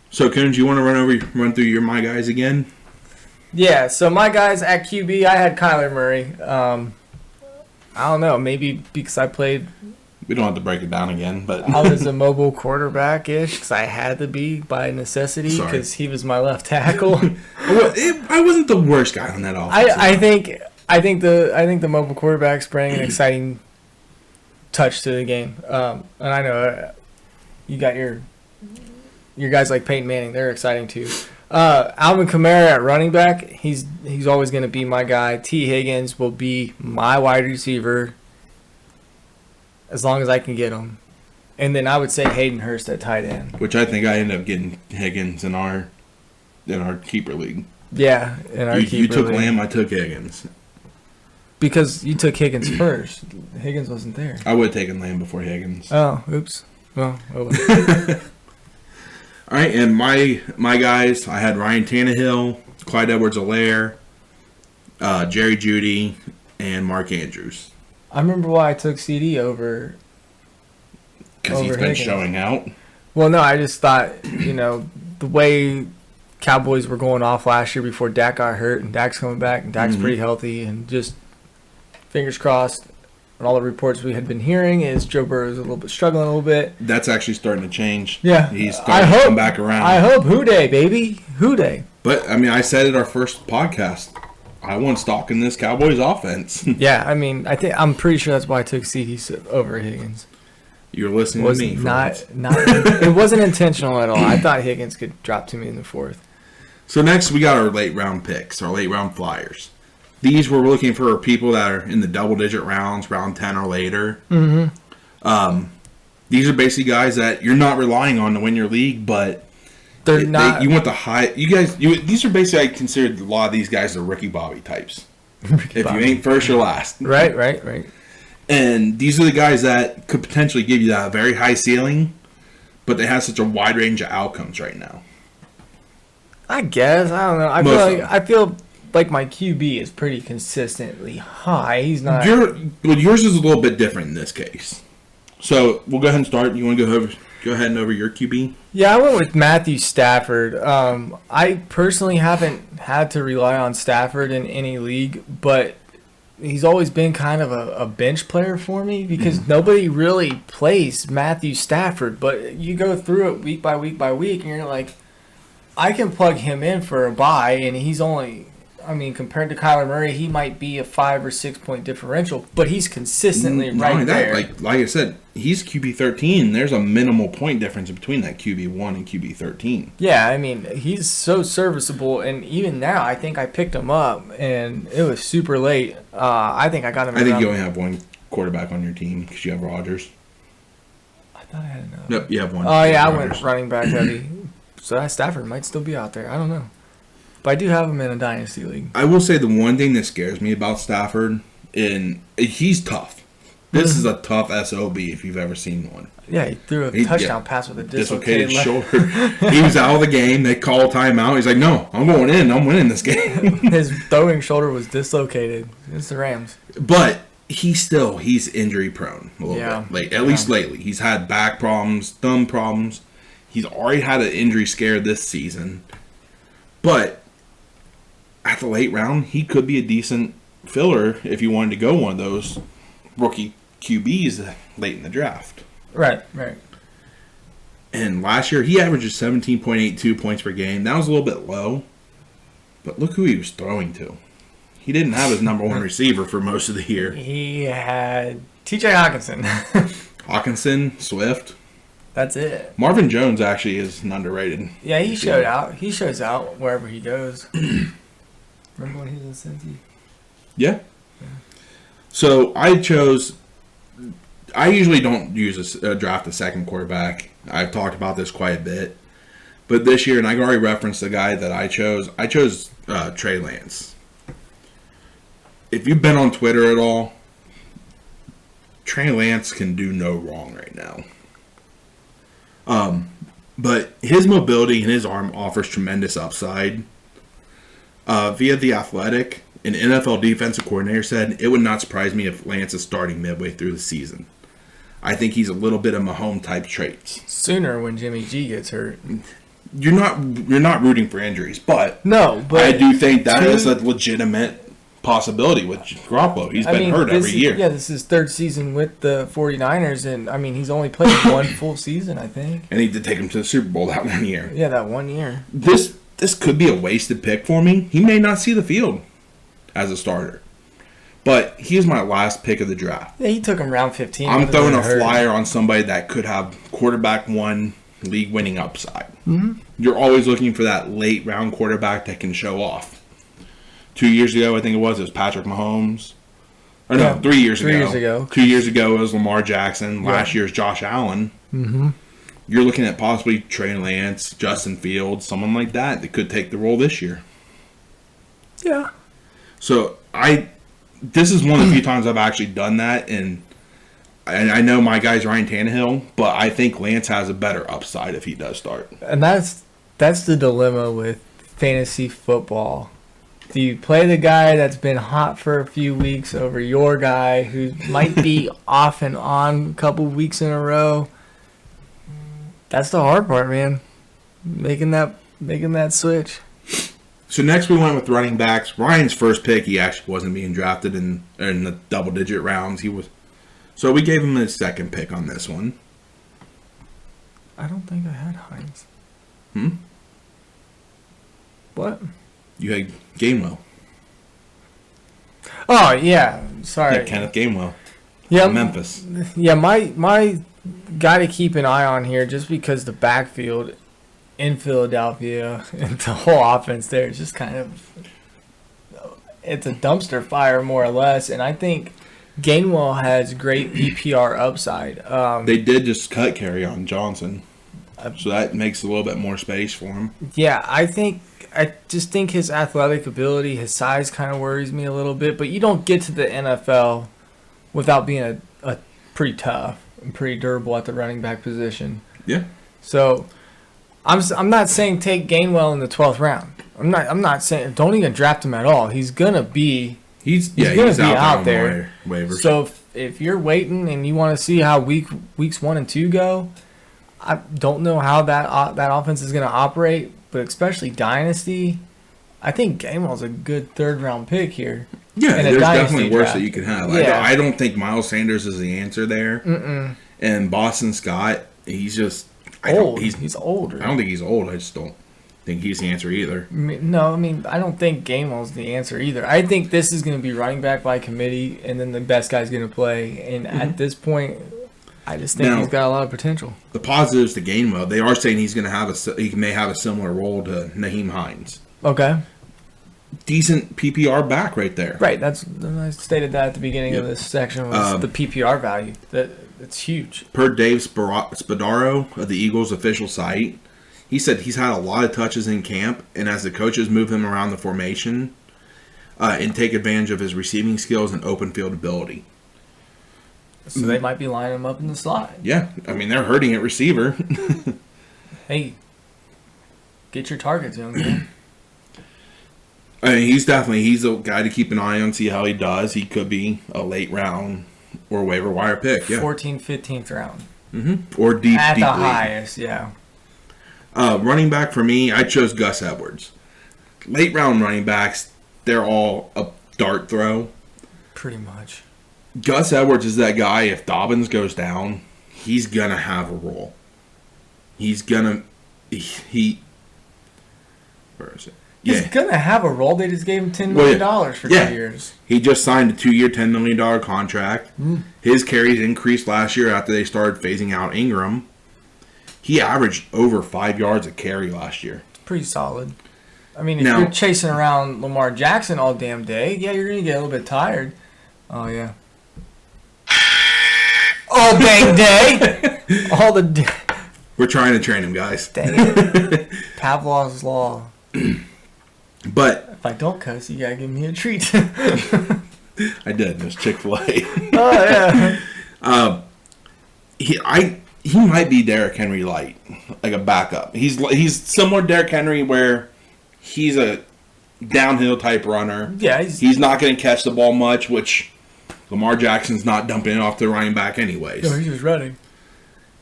So, Coons, you want to run over, run through your my guys again? Yeah, so my guys at QB, I had Kyler Murray. Um, I don't know, maybe because I played, We don't have to break it down again, but I was a mobile quarterback ish because I had to be by necessity because he was my left tackle. Well, it, I wasn't the worst guy on that offense. I, I think I think the I think the mobile quarterbacks bring an exciting touch to the game. Um, and I know uh, you got your your guys like Peyton Manning; they're exciting too. Uh, Alvin Kamara at running back, he's he's always going to be my guy. Tee Higgins will be my wide receiver as long as I can get him. And then I would say Hayden Hurst at tight end. which I think I end up getting Higgins in our in our keeper league. Yeah, in our You, you took league. Lamb, I took Higgins. because you took Higgins first. Higgins wasn't there. I would have taken Lamb before Higgins. Oh, oops. Well, oh well. All right, and my my guys, I had Ryan Tannehill, Clyde Edwards-Helaire, uh, Jerry Jeudy, and Mark Andrews I remember why I took CeeDee over. because he's been Higgins. showing out. Well, no, I just thought you know the way Cowboys were going off last year before Dak got hurt, and Dak's coming back, and Dak's Mhm. pretty healthy, and just fingers crossed. And all the reports we had been hearing is Joe Burrow is a little bit struggling a little bit. That's actually starting to change. Yeah, he's I starting to hope- come back around. I hope Who Dey, baby, Who Dey. But I mean, I said it our first podcast. I want stock in this Cowboys offense. Yeah, I mean, I think I'm pretty sure that's why I took CeeDee over Higgins. You're listening was to me. not not it wasn't intentional at all. I thought Higgins could drop to me in the fourth. So next we got our late round picks, our late round flyers. These we're looking for people that are in the double digit rounds, round ten or later. Mm-hmm. Um, these are basically guys that you're not relying on to win your league, but They're they- not. you want the high. You guys, you, these are basically I consider a lot of these guys are Ricky Bobby types. if Bobby. you ain't first, you're last. right, right, right. And these are the guys that could potentially give you that very high ceiling, but they have such a wide range of outcomes right now. I guess I don't know. I Most feel like. I feel like my QB is pretty consistently high. He's not. Your well, yours is a little bit different in this case. So we'll go ahead and start. You want to go over go ahead and over your QB? Yeah, I went with Matthew Stafford. Um, I personally haven't had to rely on Stafford in any league, but he's always been kind of a, a bench player for me because nobody really plays Matthew Stafford. But you go through it week by week by week, and you're like, I can plug him in for a buy, and he's only. I mean, compared to Kyler Murray, he might be a five or six point differential, but he's consistently Not right only that, there. Like like I said, he's QB thirteen. There's a minimal point difference between that QB one and QB thirteen. Yeah, I mean, he's so serviceable, and even now, I think I picked him up, and it was super late. Uh, I think I got him. I think you only have one quarterback on your team because you have Rodgers. I thought I had another. Nope, you have one. Oh yeah, I went running back heavy, so that Stafford might still be out there. I don't know, but I do have him in a dynasty league. I will say the one thing that scares me about Stafford, and he's tough. This mm-hmm. is a tough sob if you've ever seen one. Yeah, he threw a He- touchdown yeah. pass with a Dislocated dislocated, shoulder. he was out of the game. They call timeout. He's like, "No, I'm going in. I'm winning this game." His throwing shoulder was dislocated. It's the Rams. but he's still he's injury prone a little Yeah. bit. Late, at least lately, he's had back problems, thumb problems. He's already had an injury scare this season. But at the late round, he could be a decent filler if you wanted to go one of those rookie QBs late in the draft. Right, right. And last year, he averages 17.82 points per game. That was a little bit low. But look who he was throwing to. He didn't have his number one receiver for most of the year. He had T.J. Hockenson. Hawkinson, Swift. That's it. Marvin Jones actually is an underrated. Yeah, he showed out. He shows out wherever he goes. Remember when he was in Cincy? Yeah. So I chose. I usually don't use a, uh, draft a second quarterback. I've talked about this quite a bit, but this year, and I already referenced the guy that I chose. I chose uh, Trey Lance. If you've been on Twitter at all, Trey Lance can do no wrong right now. Um, but his mobility and his arm offers tremendous upside. Uh, via the Athletic, an NFL defensive coordinator said it would not surprise me if Lance is starting midway through the season. I think he's a little bit of Mahomes type traits. Sooner when Jimmy G gets hurt. You're not you're not rooting for injuries, but No, but I do think that two- is a legitimate possibility with Garoppolo. He's I been mean, hurt every is- year. Yeah, this is third season with the 49ers, and I mean, he's only played one full season, I think. And he did take him to the Super Bowl that one year. Yeah, that one year. This this could be a wasted pick for me. He may not see the field as a starter. But he is my last pick of the draft. Yeah, he took him round 15. I'm throwing a flyer on somebody that could have quarterback one league winning upside. Mm-hmm. You're always looking for that late round quarterback that can show off. Two years ago, I think it was, it was Patrick Mahomes. Or no, Yeah, three years three ago. years ago. Two years ago, it was Lamar Jackson. Last Yeah. year's Josh Allen. Mm-hmm. You're looking at possibly Trey Lance, Justin Fields, someone like that that could take the role this year. Yeah. So I, this is one of the few times I've actually done that, and and I know my guy's Ryan Tannehill, but I think Lance has a better upside if he does start. And that's that's the dilemma with fantasy football. Do you play the guy that's been hot for a few weeks over your guy who might be off and on a couple weeks in a row? That's the hard part, man. Making that making that switch. So next we went with running backs. Ryan's first pick, he actually wasn't being drafted in in the double digit rounds. He was, so we gave him his second pick on this one. I don't think I had Hines. Hmm? What? You had Gainwell, Oh yeah, sorry. yeah, Kenneth Gainwell, Yeah, Memphis. Yeah, my my guy to keep an eye on here, just because the backfield in Philadelphia and the whole offense there is just kind of it's a dumpster fire more or less, and I think Gainwell has great PPR upside. Um, They did just cut Kerryon Johnson, Uh, so that makes a little bit more space for him. yeah, I think I just think his athletic ability, his size, kind of worries me a little bit. But you don't get to the NFL without being a, a pretty tough and pretty durable at the running back position. Yeah. So, I'm I'm not saying take Gainwell in the twelfth round. I'm not I'm not saying don't even draft him at all. He's gonna be He's yeah, gonna he's be out, out there, there. on the wa- waivers. so if, if you're waiting and you want to see how week weeks one and two go, I don't know how that uh, that offense is gonna operate, but especially dynasty, I think Gainwell's a good third round pick here. Yeah, there's definitely worse draft. that you can have. I, Yeah. don't, I don't think Miles Sanders is the answer there. Mm-mm. And Boston Scott, he's just I Old. He's He's older. I don't think he's old. I just don't think he's the answer either. No, I mean I don't think Gainwell's the answer either. I think this is going to be running back by committee, and then the best guy's going to play. And at mm-hmm. this point, I just think Now- he's got a lot of potential. The positives to Gainwell, they are saying he's going to have a he may have a similar role to Nyheim Hines. Okay, Decent PPR back right there. right. That's I stated that at the beginning of this section was Um, the PPR value. That it's huge. Per Dave Spadaro of the Eagles official site, he said he's had a lot of touches in camp, and as the coaches move him around the formation uh, and take advantage of his receiving skills and open field ability. So they might be lining him up in the slot. Yeah, I mean they're hurting at receiver. Hey, get your targets, young man. I mean, he's definitely he's a guy to keep an eye on, see how he does. He could be a late round or waiver wire pick, yeah, 14th, 15th round hmm or deep at deep the league. highest. Yeah. Uh, running back for me, I chose Gus Edwards. Late round running backs, they're all a dart throw. Pretty much. Gus Edwards is that guy. If Dobbins goes down, he's gonna have a role. He's gonna he. he where is it? He's Yeah, gonna have a role. They just gave him ten Well, million yeah. dollars for Yeah. two years. he just signed a two-year, ten million dollar contract. Mm. His carries increased last year after they started phasing out Ingram. He averaged over five yards a carry last year. It's pretty solid. I mean, if Now- you're chasing around Lamar Jackson all damn day, yeah, you're gonna get a little bit tired. Oh yeah. All dang day. all the day. We're trying to train him, guys. Dang it. Pavlov's law. But If I don't cuss, you gotta give me a treat. I did. It was Chick Fil A. oh yeah. Um, he I he might be Derrick Henry light, like a backup. He's he's similar to Derrick Henry where he's a downhill type runner. Yeah, he's, He's not going to catch the ball much, which Lamar Jackson's not dumping it off the running back anyways. no, he's just running.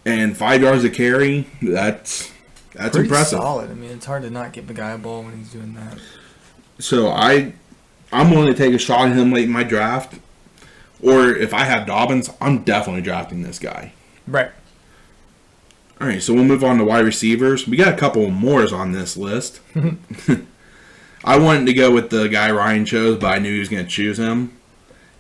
And five yards of carry, that's that's Pretty impressive. solid. I mean, it's hard to not give the guy a ball when he's doing that. So I I'm willing to take a shot at him late in my draft. Or if I have Dobbins, I'm definitely drafting this guy. Right. All right, so we'll move on to wide receivers. We got a couple mores on this list. I wanted to go with the guy Ryan chose, but I knew he was going to choose him.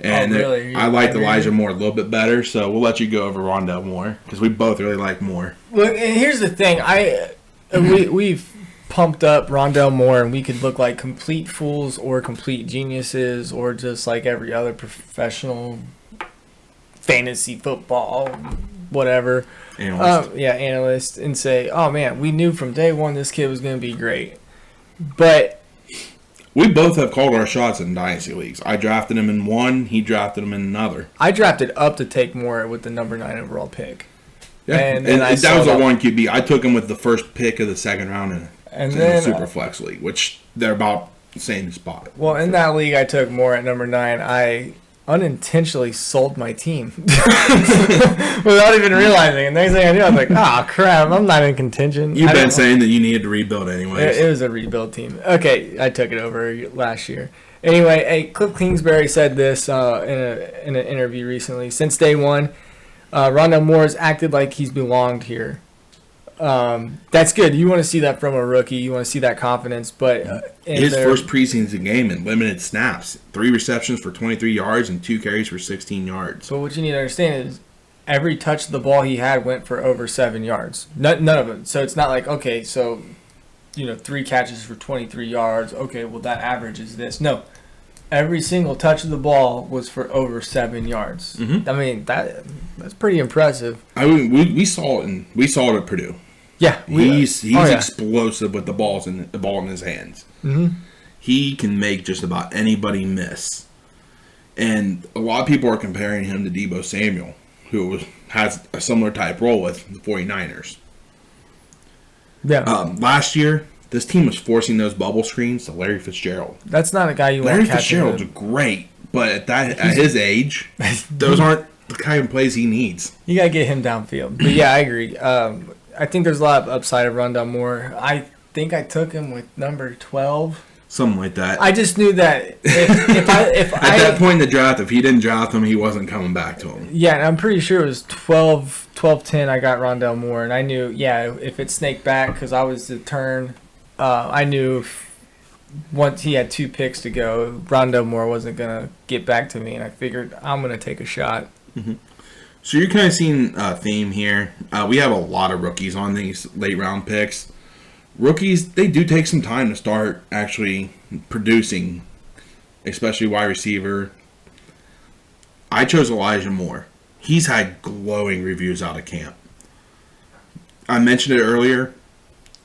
Oh, and Oh, really? I liked You- Elijah Moore a little bit better, so we'll let you go over Rondale Moore because we both really like Moore. Well, and here's the thing. I we we've pumped up Rondale Moore, and we could look like complete fools or complete geniuses, or just like every other professional fantasy football whatever, Analyst. um, yeah, analyst, and say, "Oh man, we knew from day one this kid was going to be great," but we both have called our shots in dynasty leagues. I drafted him in one. He drafted him in another. I drafted up to take Moore with the number nine overall pick, Yeah, And and, I that was a one QB. I took him with the first pick of the second round in, and in then the super flex league, which they're about the same spot. well, in that league, I took Moore at number nine. I unintentionally sold my team without even realizing. And next thing I knew, I was like, "Ah, crap! I'm not in contention." You've been saying that you needed to rebuild anyway. It, it was a rebuild team. Okay, I took it over last year. Anyway, hey, Cliff Kingsbury said this uh, in, a, in an interview recently. Since day one, uh, Rondale Moore has acted like he's belonged here. Um, that's good. You want to see that from a rookie. You want to see that confidence. But uh, His their- first preseason game in limited snaps, three receptions for 23 yards and two carries for 16 yards. So what you need to understand is every touch of the ball he had went for over seven yards. None, none of them. So it's not like okay, so you know three catches for 23 yards. Okay, well that average is this. No, every single touch of the ball was for over seven yards. Mhm. I mean that that's pretty impressive. I mean, we, we saw it in we saw it at Purdue. Yeah, He's he's oh, yeah. explosive with the balls in the ball in his hands. Mhm. He can make just about anybody miss. And a lot of people are comparing him to Deebo Samuel, who has a similar type role with the 49ers. yeah. Um, last year, this team was forcing those bubble screens to Larry Fitzgerald. that's not a guy you Larry want Larry Fitzgerald's great, but at that at his age, those aren't the kind of plays he needs. You gotta get him downfield. But yeah, I agree. Um, I think there's a lot of upside of Rondale Moore. I think I took him with number 12. Something like that. I just knew that if, if I if At I that point in the draft, if he didn't draft him, he wasn't coming back to him. yeah, and I'm pretty sure it was 12, 12 10 I got Rondale Moore, and I knew yeah if it snaked back because I was the turn, uh, I knew once he had two picks to go, Rondale Moore wasn't gonna get back to me, and I figured I'm gonna take a shot. So you're kind of seeing a theme here. Uh, we have a lot of rookies on these late round picks. Rookies, they do take some time to start actually producing, especially wide receiver. I chose Elijah Moore. He's had glowing reviews out of camp. I mentioned it earlier.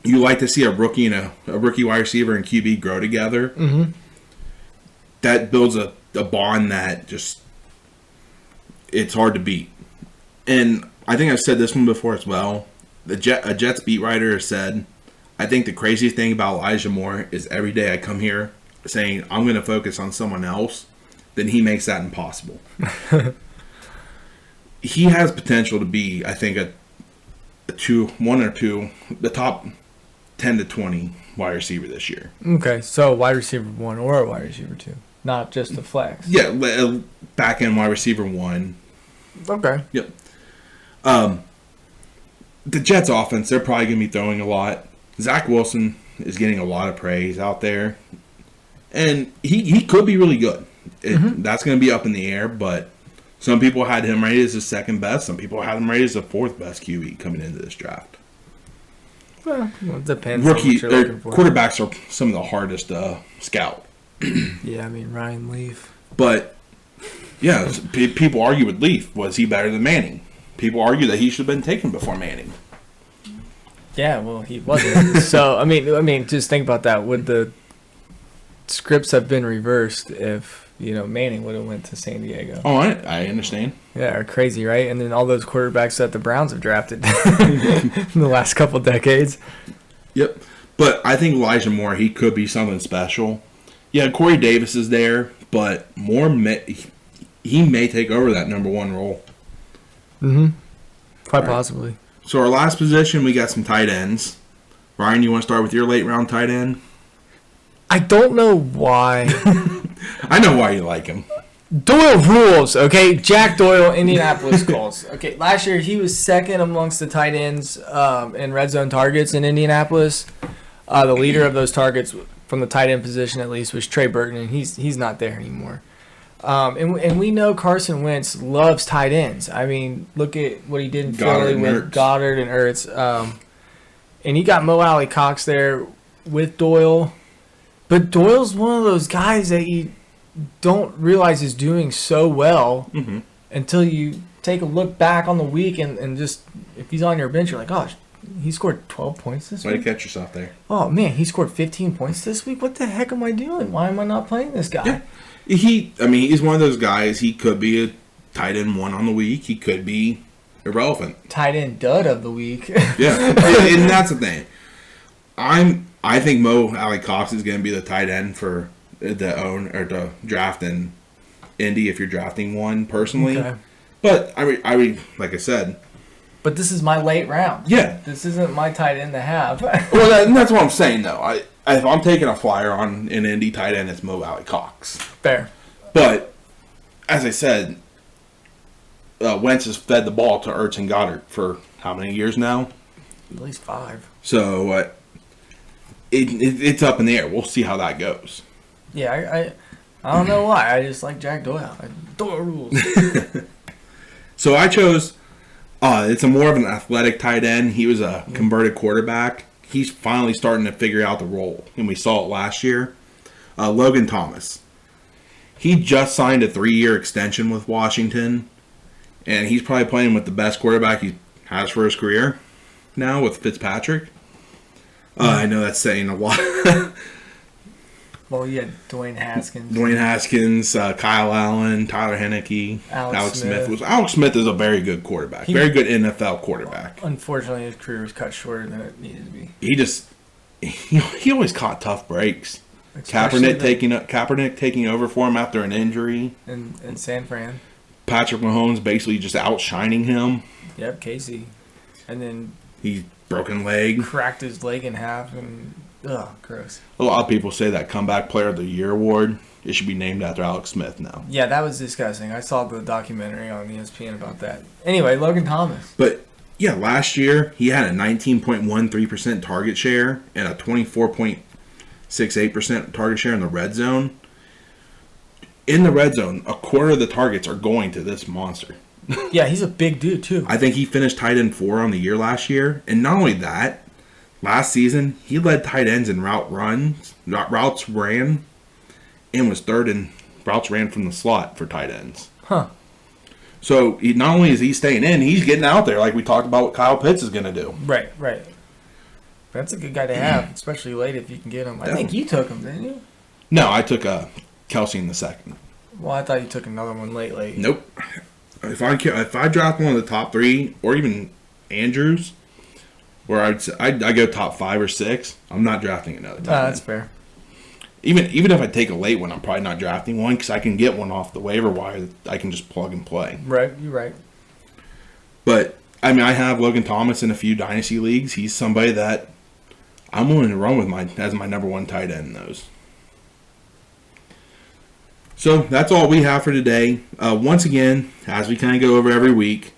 You like to see a rookie and a, a rookie wide receiver and QB grow together. Mm-hmm. That builds a, a bond that just it's hard to beat. And I think I've said this one before as well. The Jet, a Jets beat writer said, "I think the craziest thing about Elijah Moore is every day I come here saying I'm going to focus on someone else, then he makes that impossible." he has potential to be, I think, a, a two, one or two, the top ten to twenty wide receiver this year. Okay, so wide receiver one or wide receiver two, not just the flex. Yeah, back end wide receiver one, Okay. Yep. Um, the Jets offense, they're probably going to be throwing a lot. Zach Wilson is getting a lot of praise out there. And he, he could be really good. It, That's going to be up in the air, but some people had him rated as the second best. Some people had him rated as the fourth best QB coming into this draft. Well, it depends. on Rookie what you're uh, for. quarterbacks are some of the hardest to scout. Yeah, I mean Ryan Leaf. But yeah, people argue with Leaf. Was he better than Manning? People argue that he should have been taken before Manning. Yeah, well, he wasn't. so I mean, I mean, just think about that. Would the scripts have been reversed if you know Manning would have went to San Diego? Oh, I, I understand. Yeah, are crazy, right? And then all those quarterbacks that the Browns have drafted in the last couple decades. Yep. But I think Elijah Moore, he could be something special. Yeah, Corey Davis is there, but Moore may, he may take over that number one role. Mm-hmm. Quite Right. possibly. So our last position, we got some tight ends. Ryan, you want to start with your late round tight end? I don't know why. I know why you like him. Doyle rules, okay? Jack Doyle, Indianapolis Colts. Okay, last year he was second amongst the tight ends um, in red zone targets in Indianapolis. Uh, the leader of those targets from the tight end position, at least, was Trey Burton, and he's he's not there anymore. Um, and, and we know Carson Wentz loves tight ends. I mean, look at what he did in Philly with. Goedert and Ertz. Um, and he got Mo Alie-Cox there with Doyle. But Doyle's one of those guys that you don't realize is doing so well Mm-hmm. until you take a look back on the week and, and just if he's on your bench, you're like, gosh, he scored 12 points this Way to week. catch yourself there. Oh man, he scored 15 points this week. What the heck am I doing? Why am I not playing this guy? Yeah. He, I mean, he's one of those guys. He could be a tight end one on the week. He could be irrelevant. Tight end dud of the week. Yeah, and, and that's the thing. I'm. I think Mo Alie-Cox is going to be the tight end for the own or the draft in Indy if you're drafting one personally. Okay. But I mean, I mean, like I said, But this is my late round. yeah. This isn't my tight end to have. Well, that, that's what I'm saying though. I if I'm taking a flyer on an Indy tight end, it's Mo Alie-Cox. Fair. But as I said, uh, Wentz has fed the ball to Ertz and Goedert for how many years now? At least five. So uh, it, it, it's up in the air. We'll see how that goes. Yeah, I, I, I don't know why. I just like Jack Doyle. I, Doyle rules. So I chose. Uh, it's a more of an athletic tight end. He was a converted quarterback. He's finally starting to figure out the role, and we saw it last year. Uh, Logan Thomas. He just signed a three-year extension with Washington, and he's probably playing with the best quarterback he has for his career now with Fitzpatrick. Uh, I know that's saying a lot. well, you had Dwayne Haskins. Dwayne Haskins, uh, Kyle Allen, Tyler Heinicke, Alex Alex, Smith. Smith. was Alex Smith is a very good quarterback, He- very good NFL quarterback. Unfortunately, his career was cut shorter than it needed to be. He just he, he always caught tough breaks. Especially Kaepernick the- taking Kaepernick taking over for him after an injury. in, in San Fran. Patrick Mahomes basically just outshining him. Yep, KC. And then He broken leg. cracked his leg in half and ugh, gross. A lot of people say that comeback player of the year award it should be named after Alex Smith now. Yeah, that was disgusting. I saw the documentary on ESPN about that. Anyway, Logan Thomas. But yeah, last year he had a 19.13% target share and a 24.68% target share in the red zone. In the red zone, a quarter of the targets are going to this monster. Yeah, he's a big dude too. I think he finished tight end four on the year last year. And not only that, last season he led tight ends in route runs, not routes ran, and was third in routes ran from the slot for tight ends. Huh. So he, not only is he staying in, he's getting out there like we talked about what Kyle Pitts is going to do. Right, right. That's a good guy to have, especially late if you can get him. I think you took him, didn't you? No, I took uh, Kelce in the second. Well, I thought you took another one late, late. Nope. If I if I drop one of the top three or even Andrews, where I'd, I'd I go top five or six, I'm not drafting another tight that's end. fair. Even even if I take a late one, I'm probably not drafting one because I can get one off the waiver wire. that I can just plug and play. Right, you're right. But I mean, I have Logan Thomas in a few dynasty leagues. He's somebody that I'm willing to run with my as my number one tight end in those. So that's all we have for today. Uh, once again, as we kind of go over every week.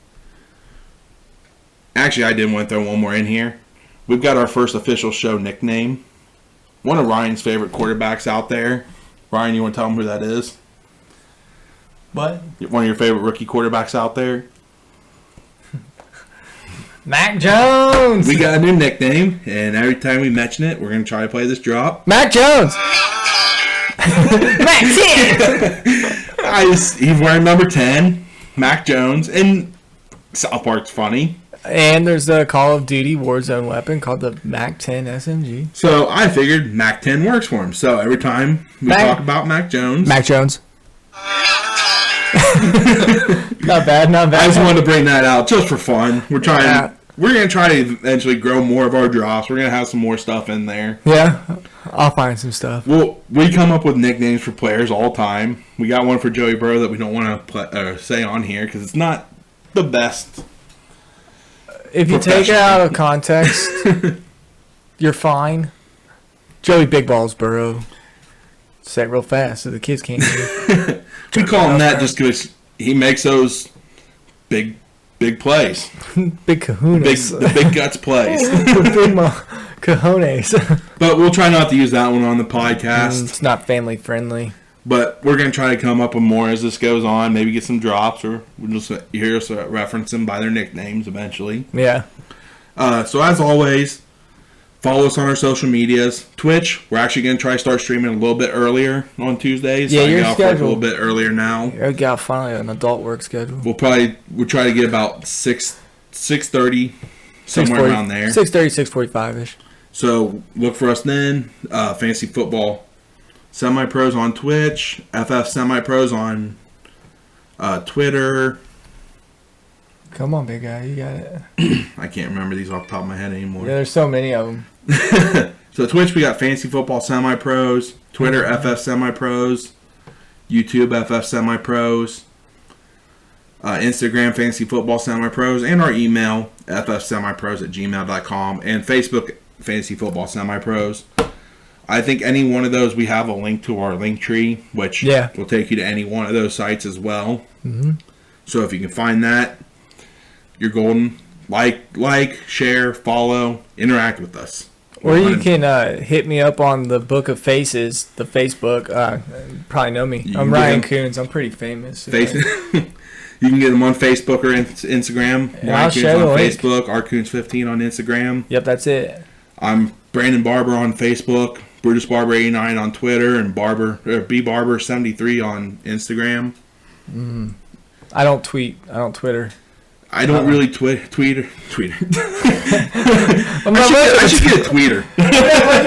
Actually, I did want to throw one more in here. We've got our first official show nickname. One of Ryan's favorite quarterbacks out there. Ryan, you want to tell him who that is? But One of your favorite rookie quarterbacks out there. Mac Jones. We got a new nickname, and every time we mention it, we're gonna try to play this drop. Mac Jones. Mac ten. I just, he's wearing number ten, Mac Jones, and South Park's funny. And there's the Call of Duty Warzone weapon called the Mac 10 SMG. So I figured Mac ten works for him. So every time we Mac- talk about Mac Jones, Mac Jones. not bad, not bad. I just wanted to bring that out just for fun. We're trying. Yeah. We're gonna try to eventually grow more of our drops. We're gonna have some more stuff in there. Yeah, I'll find some stuff. Well, we come up with nicknames for players all the time. We got one for Joey Burrow that we don't want to uh, say on here because it's not the best. If you take it out of context, you're fine. Joey Big Balls Burrow. Say it real fast so the kids can't hear. We call him that just because he makes those big, big plays, big big kahunas. the big guts plays. big mo- cojones. But we'll try not to use that one on the podcast. Mm, it's not family friendly. But we're gonna try to come up with more as this goes on. Maybe get some drops, or we'll just hear us reference them by their nicknames eventually. Yeah. Uh, so as always, Follow us on our social medias. Twitch, we're actually going to try to start streaming a little bit earlier on Tuesdays. Yeah, I your get off work a little bit earlier now. I got finally an adult work schedule. We'll probably we'll try to get about six six thirty somewhere 6:40 around there. 6.30, 6.45 ish. So look for us then. Uh, Fantasy football semi pros on Twitch, FF semi pros on uh, Twitter. Come on, big guy, you got it. I can't remember these off the top of my head anymore. Yeah, there's so many of them. So Twitch, we got Fantasy Football Semi Pros, Twitter FF Semi Pros, YouTube FF Semi Pros, uh, Instagram Fantasy Football Semi Pros, and our email FF Semi Pros at gmail.com, and Facebook Fantasy Football Semi Pros. I think any one of those we have a link to our link tree, which Yeah. will take you to any one of those sites as well. hmm So if you can find that, you're golden. Like, like, share, follow, interact with us. Or you can uh, hit me up on the Book of Faces, the Facebook. Uh, you probably know me. You I'm Ryan Coons. I'm pretty famous. Face. you can get them on Facebook or in- Instagram. Ryan I'll Coons on. Facebook. Rcoons15 on Instagram. Yep, that's it. I'm Brandon Barber on Facebook. Brutus Barber 89 on Twitter and Barber or B Barber 73 on Instagram. I don't tweet. I don't Twitter. I don't Uh-uh. really tweet tweeter. I'm I should, get, I should get a tweeter.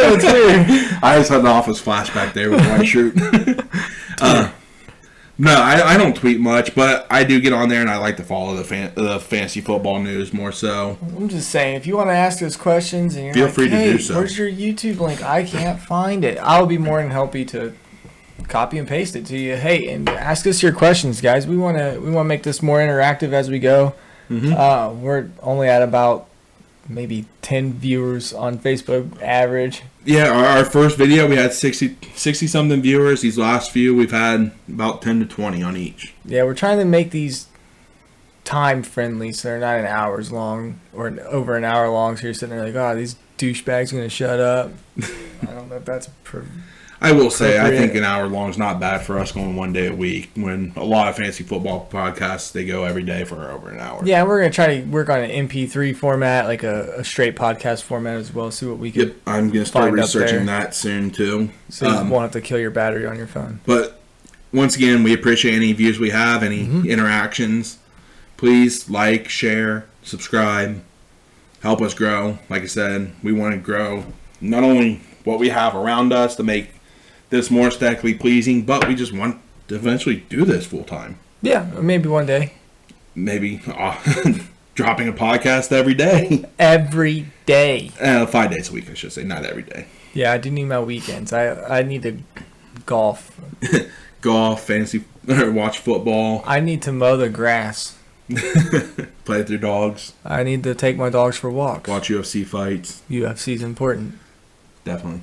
of a Twitter. I just had an office flashback there with my shirt. uh, no, I, I don't tweet much, but I do get on there and I like to follow the fan, the fantasy football news more so. I'm just saying, if you want to ask us questions and you're Feel like, free to do so." where's your YouTube link? I can't find it. I'll be more than happy to copy and paste it to you. Hey, and ask us your questions, guys. We want to we want to make this more interactive as we go. Mhm. Uh, we're only at about maybe 10 viewers on Facebook average. Yeah, our, our first video we had 60, 60 something viewers. These last few we've had about 10 to 20 on each. Yeah, we're trying to make these time friendly so they're not an hours long or over an hour long. So you're sitting there like, oh, these douchebags are going to shut up. I don't know if that's. Pr- I will say, I think an hour long is not bad for us going one day a week. When a lot of fancy football podcasts, they go every day for over an hour. yeah, we're going to try to work on an MP3 format, like a, a straight podcast format as well. See what we can. Yep, I'm gonna start researching that soon too. So you Um, won't have to kill your battery on your phone. But once again, we appreciate any views we have, any Mm-hmm. interactions. Please like, share, subscribe, help us grow. Like I said, we want to grow not only what we have around us to make this more aesthetically pleasing, but we just want to eventually do this full time. Yeah, maybe one day. Maybe uh, dropping a podcast every day, Every day. uh, five days a week, I should say, not every day. Yeah, I do need my weekends. I I need to golf. Golf, fantasy, watch football, I need to mow the grass. play with your dogs, I need to take my dogs for walks. watch UFC fights. UFC's important. Definitely.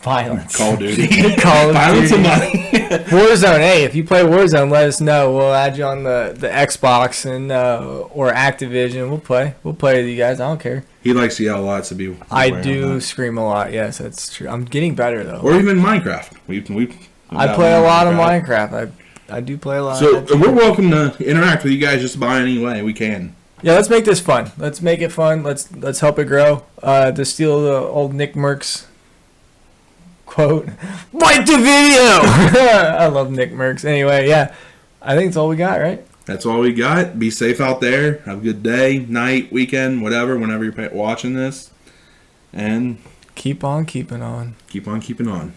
Violence. Call of Duty. Call of Violence Duty. and money. Warzone. Hey, if you play Warzone, let us know. We'll add you on the, the Xbox and uh, or Activision. We'll play. We'll play with you guys. I don't care. he likes to yell lots of people. I do scream a lot. Yes, that's true. I'm getting better though. Or even Minecraft. We we. I play a lot of Minecraft. I I do play a lot. So of we're welcome to interact with you guys just by any way we can. Yeah, let's make this fun. Let's make it fun. Let's let's help it grow. Uh, to steal the old Nick Mercs quote, like the video. I love Nick Mercs. Anyway, yeah, I think it's all we got, right? That's all we got. Be safe out there. Have a good day, night, weekend, whatever. Whenever you're watching this, and Keep on keeping on. keep on keeping on.